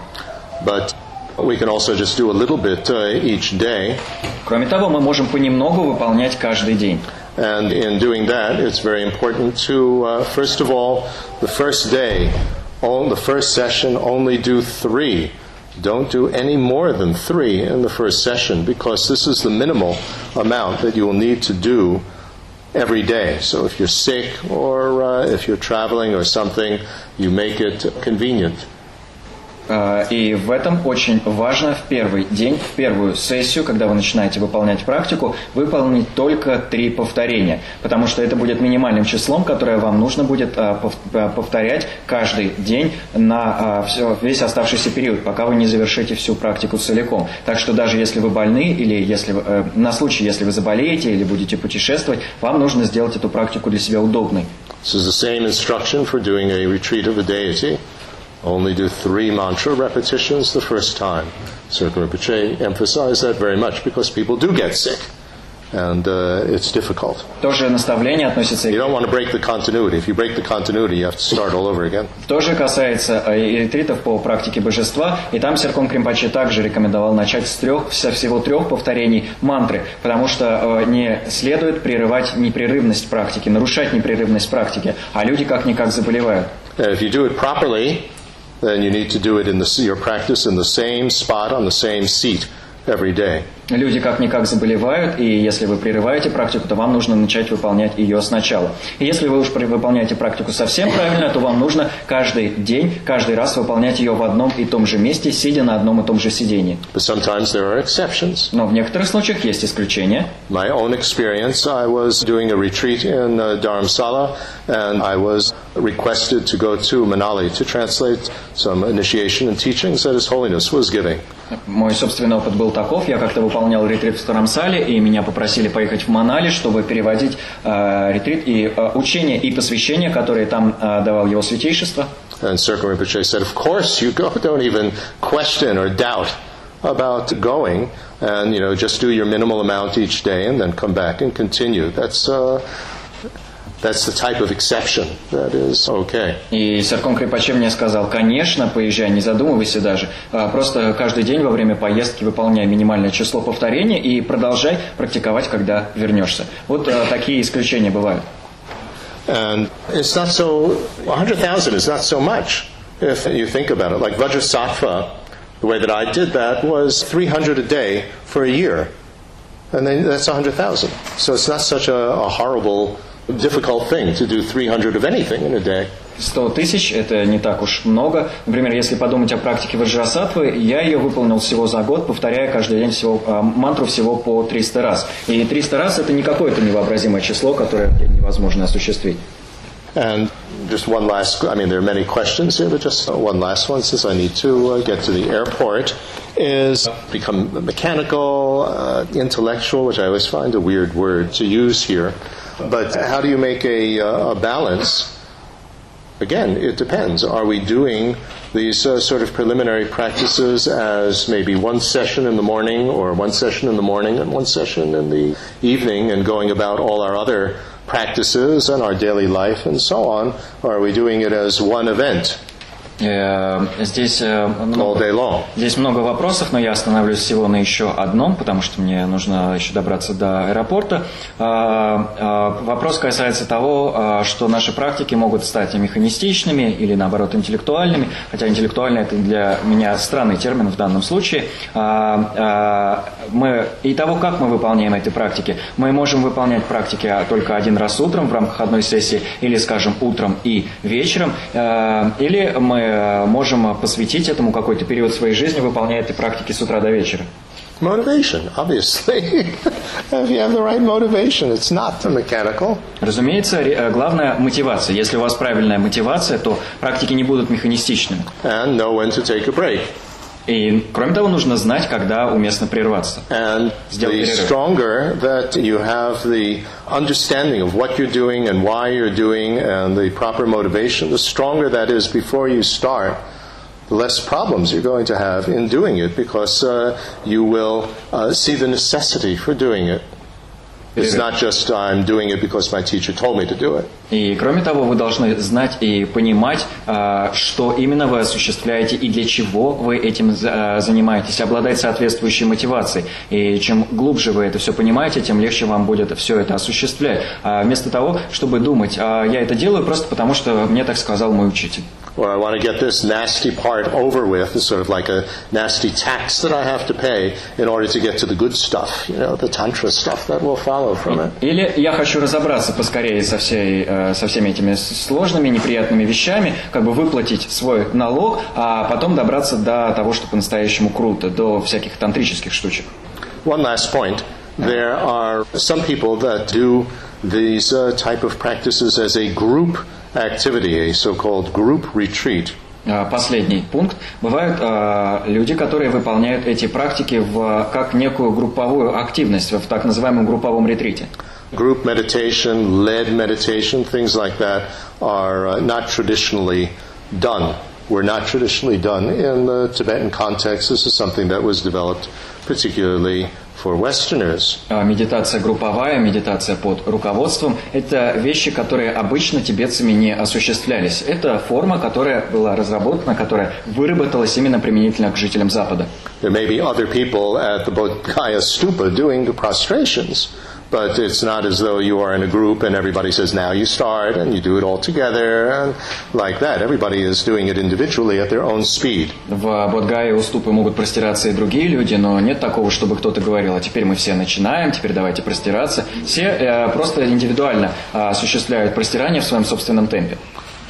But we can also just do a little bit uh, each day. Кроме того, мы можем понемногу выполнять каждый день. And in doing that, it's very important to, uh, first of all, the first day, on the first session, only do three. Don't do any more than three in the first session because this is the minimal amount that you will need to do every day. So if you're sick or uh, if you're traveling or something, you make it convenient. Э, И в этом очень важно в первый день, в первую сессию, когда вы начинаете выполнять практику, выполнить только три повторения, потому что это будет минимальным числом, которое вам нужно будет э, э, повторять каждый день на весь оставшийся период, пока вы не завершите всю практику целиком. Так что даже если вы больны или если на случай, если вы заболеете или будете путешествовать, вам нужно сделать эту практику для себя удобной. This. Only do three mantra repetitions the first time. Circular Rinpoche emphasized that very much because people do get sick. And uh, it's difficult. То же наставление относится You don't want to break the continuity. If you break the continuity, you have to start all over again. Тоже касается э, ретритов по практике божества, и там Серком Кримпачи также рекомендовал начать с трех, со всего трех повторений мантры, потому что э, не следует прерывать непрерывность практики, нарушать непрерывность практики, а люди как-никак заболевают. And if you do it properly, then you need to do it in the, your practice in the same spot on the same seat every day. Люди как-никак заболевают, и если вы прерываете практику, то вам нужно начать выполнять ее сначала. И если вы уж выполняете практику совсем правильно, то вам нужно каждый день, каждый раз выполнять ее в одном и том же месте, сидя на одном и том же сидении. But sometimes there are exceptions. Но в некоторых случаях есть исключения. My own experience, I was doing a retreat in uh, Dharamsala, and I was requested to go to Manali to translate some initiation and teachings that His Holiness was giving. Мой собственный опыт был таков. Я как-то выполнял ретрит в Старамсале, и меня попросили поехать в Манали, чтобы переводить э, ретрит и э, учения и посвящения, которые там э, давал его святейшество. And Circle Rinpoche said, Of course you go, don't even question or doubt about going, and you know, just do your minimal amount each day and then come back and continue. That's, uh, that's the type of exception that is okay. И Серком Крипаче мне сказал, конечно, поезжай, не задумывайся даже. А, Просто каждый день во время поездки выполняй минимальное число повторений и продолжай практиковать, когда вернешься. Вот э, такие исключения бывают. And it's not so, 100,000 is not so much if you think about it. Like Vajrasattva, the way that I did that was 300 a day for a year. And then that's 100,000. So it's not such a, a horrible, difficult thing to do 300 of anything in a day. 100 тысяч – это не так уж много. Например, если подумать о практике Ваджрасатвы, я ее выполнил всего за год, повторяя каждый день всего, а, мантру всего по 300 раз. И 300 раз – это не какое-то невообразимое число, которое невозможно осуществить. And just one last, I mean, there are many questions here, but just one last one since I need to uh, get to the airport is become mechanical, uh, intellectual, which I always find a weird word to use here. But how do you make a, uh, a balance? Again, it depends. Are we doing these uh, sort of preliminary practices as maybe one session in the morning or one session in the morning and one session in the evening and going about all our other practices and our daily life and so on? Or are we doing it as one event Здесь, э, много, здесь много вопросов, но я остановлюсь всего на еще одном, потому что мне нужно еще добраться до аэропорта. А, Вопрос касается того, что наши практики могут стать механистичными или, наоборот, интеллектуальными, хотя интеллектуальный это для меня странный термин в данном случае. Мы, и того, как мы выполняем эти практики. Мы можем выполнять практики а, только один раз утром в рамках одной сессии, или, скажем, утром и вечером, э, или мы э, можем посвятить этому какой-то период своей жизни, выполняя эти практики с утра до вечера. Motivation, obviously. if you have the right motivation, it's not mechanical. Разумеется, э, главное мотивация. Если у вас правильная мотивация, то практики не будут механистичными. And know when to take a break. И, кроме того, нужно знать, когда уместно прерваться. And Сделать the перерыв. stronger that you have the understanding of what you're doing and why you're doing and the proper motivation, the stronger that is before you start, the less problems you're going to have in doing it because uh, you will uh, see the necessity for doing it. It's Перерыв. not just I'm doing it because my teacher told me to do it. И, кроме того, вы должны знать и понимать, а, что именно вы осуществляете и для чего вы этим а, занимаетесь, обладать соответствующей мотивацией. И чем глубже вы это все понимаете, тем легче вам будет все это осуществлять. А вместо того, чтобы думать, «А, я это делаю просто потому, что мне так сказал мой учитель. Or I want to get this nasty part over with, it's sort of like a nasty tax that I have to pay in order to get to the good stuff, you know, the tantra stuff that will follow from it. Или я хочу разобраться поскорее со, всей, э, со всеми этими сложными, неприятными вещами, как бы выплатить свой налог, а потом добраться до того, что по-настоящему круто, до всяких тантрических штучек. One last point. There are some people that do these uh, type of practices as a group activity, a so-called group retreat. А, Последний пункт. Бывают а, люди, которые выполняют эти практики в, как некую групповую активность, в так называемом групповом ретрите. Group meditation, led meditation, things like that are uh, not traditionally done. Were not traditionally done in the Tibetan context. This is something that was developed particularly for Westerners. А, Медитация групповая, медитация под руководством – это вещи, которые обычно тибетцами не осуществлялись. Это форма, которая была разработана, которая выработалась именно применительно к жителям Запада. There may be other people at the Bodhgaya Stupa doing the prostrations, but it's not as though you are in a group and everybody says, now you start, and you do it all together, and like that. Everybody is doing it individually at their own speed. В Бодгае уступы могут простираться и другие люди, но нет такого, чтобы кто-то говорил, а теперь мы все начинаем, теперь давайте простираться. Все э, просто индивидуально э, осуществляют простирание в своем собственном темпе.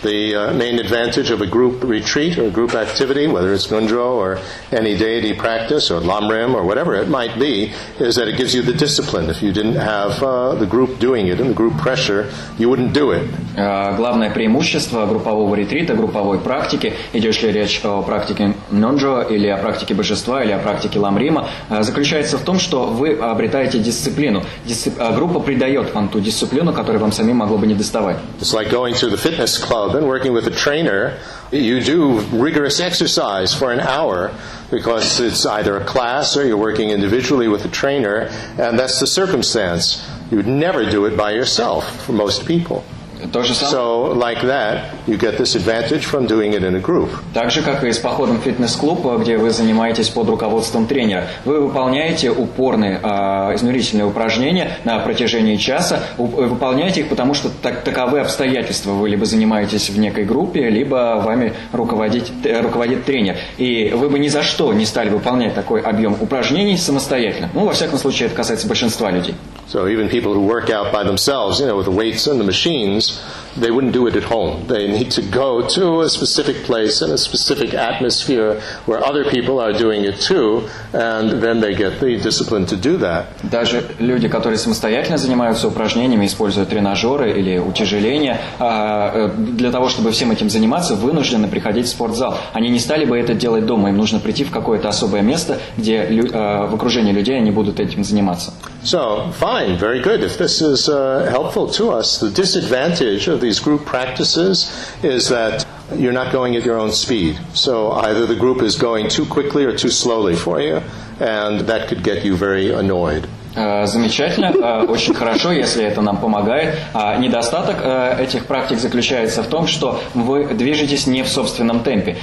The uh, main advantage of a group retreat or group activity, whether it's Gundro or any deity practice or Lamrim or whatever it might be, is that it gives you the discipline. If you didn't have uh, the group doing it and the group pressure, you wouldn't do it. Э, Главное преимущество группового ретрита, групповой практики, идешь ли речь о практике Нонджо или о практике божества или о практике Ламрима, э, заключается в том, что вы обретаете дисциплину. Дисцип- э, Группа придает вам ту дисциплину, которая вам самим могло бы не доставать. It's like going to the fitness club and working with a trainer. You do rigorous exercise for an hour because it's either a class or you're working individually with a trainer, and that's the circumstance. You would never do it by yourself for most people. То же самое. So, like that, you get this advantage from doing it in a group. Так же, как и с походом в фитнес-клуб, где вы занимаетесь под руководством тренера. Вы выполняете упорные а, изнурительные упражнения на протяжении часа, У- выполняете их, потому что так, таковы обстоятельства. Вы либо занимаетесь в некой группе, либо вами руководить, э, руководит тренер. И вы бы ни за что не стали выполнять такой объем упражнений самостоятельно. Ну, во всяком случае, это касается большинства людей. So even people who work out by themselves, you know, with the weights and the machines, they wouldn't do it at home. They need to go to a specific place in a specific atmosphere where other people are doing it too, and then they get the discipline to do that. Даже люди, которые самостоятельно занимаются упражнениями, используя тренажеры или утяжеления, а, э, для того, чтобы всем этим заниматься, вынуждены приходить в спортзал. Они не стали бы это делать дома, им нужно прийти в какое-то особое место, где э, в окружении людей они будут этим заниматься. So, fine, very good. If this is uh, helpful to us, the disadvantage of these group practices is that you're not going at your own speed. So either the group is going too quickly or too slowly for you, and that could get you very annoyed. Э, Замечательно, э, очень хорошо, если это нам помогает. А недостаток э, этих практик заключается в том, что вы движетесь не в собственном темпе.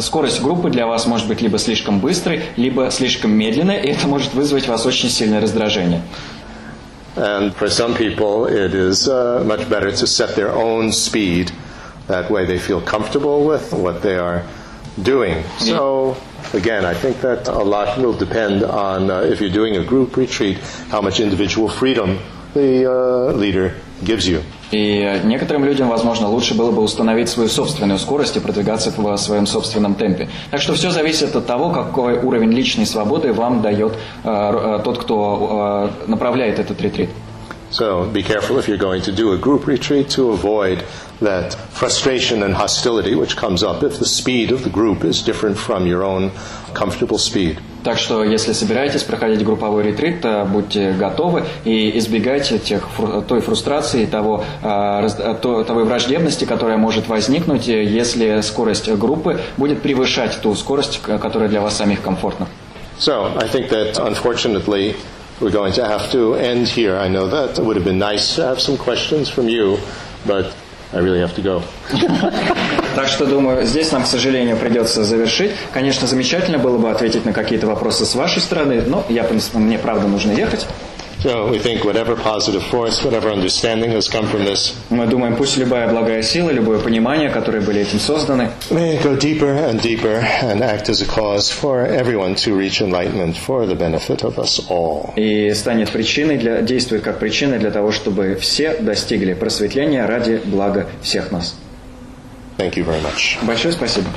Скорость группы для вас может быть либо слишком быстрой, либо слишком медленной, и это может вызвать у вас очень сильное раздражение. And for some people, it is uh, much better to set their own speed. That way they feel comfortable with what they are doing. So, again, I think that a lot will depend on uh, if you're doing a group retreat, how much individual freedom the uh, leader gives you. И некоторым людям, возможно, лучше было бы установить свою собственную скорость и продвигаться в своем собственном темпе. Так что все зависит от того, какой уровень личной свободы вам дает э, э, тот, кто э, направляет этот ретрит. So be careful if you're going to do a group retreat to avoid that frustration and hostility which comes up if the speed of the group is different from your own comfortable speed. Так что, если собираетесь проходить групповой ретрит, то будьте готовы и избегайте тех, той фрустрации, того, э, э, то- той враждебности, которая может возникнуть, э, если скорость группы будет превышать ту скорость, которая для вас самих комфортна. So I think that unfortunately we're going to have to end here. I know that it would have been nice to have some questions from you, but I really have to go. Так что, думаю, здесь нам, к сожалению, придется завершить. Конечно, замечательно было бы ответить на какие-то вопросы с вашей стороны, но я, мне, правда, нужно ехать. So we think whatever positive force, whatever understanding has come from this, Мы думаем, пусть любая благая сила, любое понимание, которые были этим созданы, go deeper and deeper and act as a cause for everyone to reach enlightenment for the benefit of us all. и станет причиной для, действует как причина для того, чтобы все достигли просветления ради блага всех нас. Thank you very much. Большое спасибо.